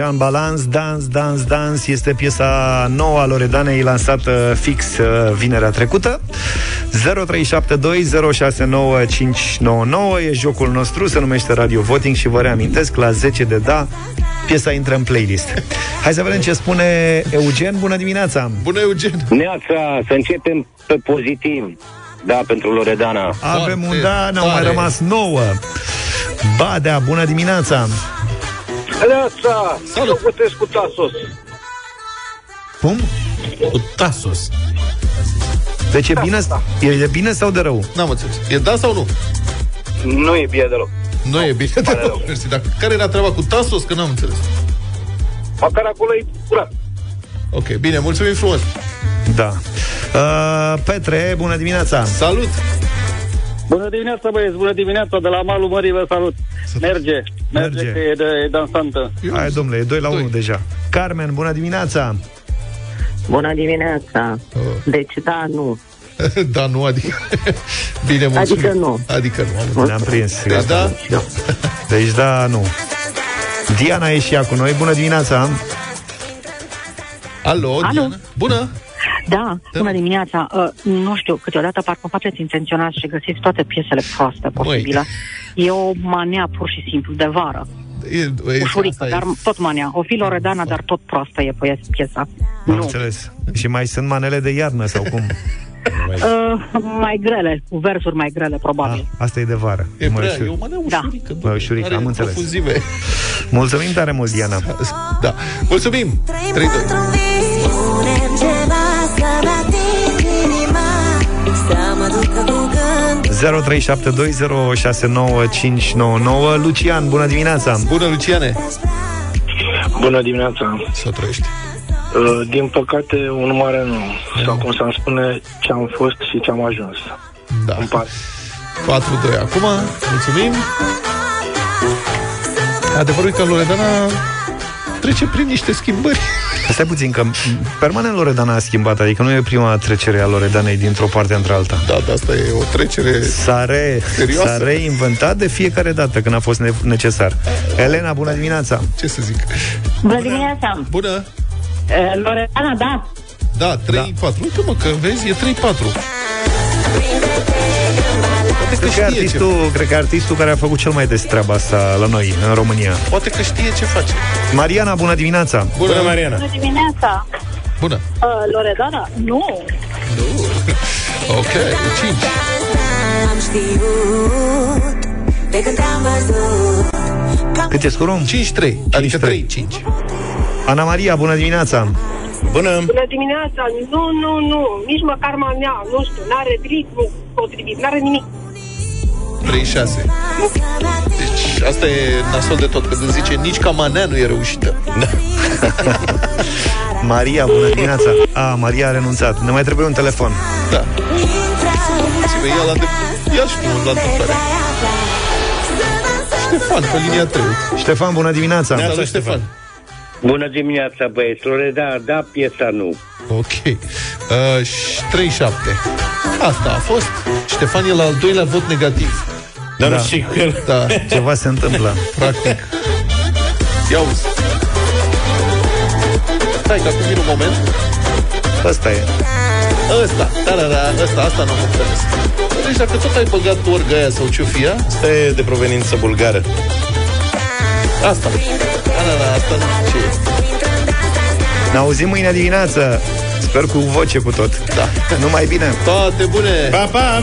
deja în balans Dans, dans, dans Este piesa nouă a Loredanei Lansată fix uh, vinerea trecută. 0372069599 E jocul nostru, se numește Radio Voting Și vă reamintesc, la 10 de da Piesa intră în playlist. Hai să vedem ce spune Eugen. Bună dimineața! Bună, Eugen! Neața, să începem pe pozitiv. Da, pentru Loredana. Avem un da, ne-au mai rămas 9 Badea, bună dimineața Neața, Salut. eu cu Tasos. Cum? Cu Tasos Deci e bine, e de bine sau de rău? N-am înțeles. E da sau nu? Nu e bine deloc. Nu e bine deloc. Mersi, dar care era treaba cu Tasos? Că n-am înțeles. Măcar acolo e curat. Ok, bine, mulțumim frumos. Da. Uh, Petre, bună dimineața! Salut! Bună dimineața, băieți, bună dimineața, de la malul mării vă salut. Merge, merge, Merge. că e, de, e dansantă. Hai, domnule, e 2 la 1 deja. Carmen, bună dimineața! Bună dimineața. Deci da, nu. da, nu, adică... Bine, mulțumim. Adică nu. Adică nu. Ne-am prins. Deci da? Deci da, nu. Diana e și ea cu noi. Bună dimineața! Alo, Alo. Diana? Bună! Da, bună dimineața. Uh, nu știu, câteodată parcă faceți intenționat și găsiți toate piesele proaste posibile. E o manea pur și simplu de vară. E, e, Ușurică, dar tot manea. O fi Loredana, dar tot proastă e pies- piesa. Am înțeles. Și mai sunt manele de iarnă sau cum? Uh, mai grele, cu versuri mai grele, probabil. Asta e de vară. E Mai prea, ușor. e o manea Da. ușurică. Mai ușurică, Are am înțeles. profuzive. Mulțumim tare mult, Diana. Da. Mulțumim! 3 2 Punem ceva să-mi ating inima Să mă ducă cu gând 0372069599 Lucian, bună dimineața! Bună, Luciane! Bună dimineața. Să trăiești. Uh, din păcate, un mare nu. Sau cum să-mi spune, ce am fost și ce am ajuns. Da. Îmi pare. 4-2 acum, mulțumim. Adevărul e că Loredana trece prin niște schimbări. Stai puțin, că permanent Loredana a schimbat, adică nu e prima trecere a Loredanei dintr-o parte într-alta. Da, dar asta e o trecere S-a, re, serioasă. s-a reinventat de fiecare dată când a fost ne- necesar. Elena, bună dimineața! Ce să zic? Bună dimineața! Bună! Uh, Loredana, da. Da, 3-4. Uite mă, că vezi, e 3-4. Cred că, artistul, cred că artistul care a făcut cel mai des treaba asta la noi, în România. Poate că știe ce face. Mariana, bună dimineața! Bună, Mariana! Bună dimineața! Bună! Uh, Loredana, nu. Ok, e 5. Am știut De când te-am văzut Cât e scorul? 5-3, adică 3-5. Ana Maria, bună dimineața! Bună! Bună dimineața! Nu, nu, nu, nici măcar manea, nu știu, n-are ritmu potrivit, n-are nimic. 3-6. Deci asta e nasol de tot, când îți zice nici ca manea nu e reușită. Da. Maria, bună dimineața! A, Maria a renunțat. Ne mai trebuie un telefon. Da. Intră Sunt o mulțime. Ia, la de... Ia și tu la întâmplare. Ștefan, pe linia 3. Ștefan, bună dimineața! Salut, Ștefan. Bună dimineața, băieți. Loredana, da, piesa nu. Ok. Uh, 37. Asta a fost. Ștefan e la al doilea vot negativ. Dar da. nu știu că... Da. Ceva se întâmplă. Practic. Ia uzi. Stai, că acum vine un moment. Asta e. Ăsta, da, da, da, ăsta, asta nu am înțeles. Deci dacă tot ai băgat orga aia sau ce-o fi ea, Asta e de proveniență bulgară. asta. Da, da, da, asta nu ce e. Ne auzim mâine dimineață. Sper cu voce cu tot. Da. Numai bine. Toate bune! Pa, pa!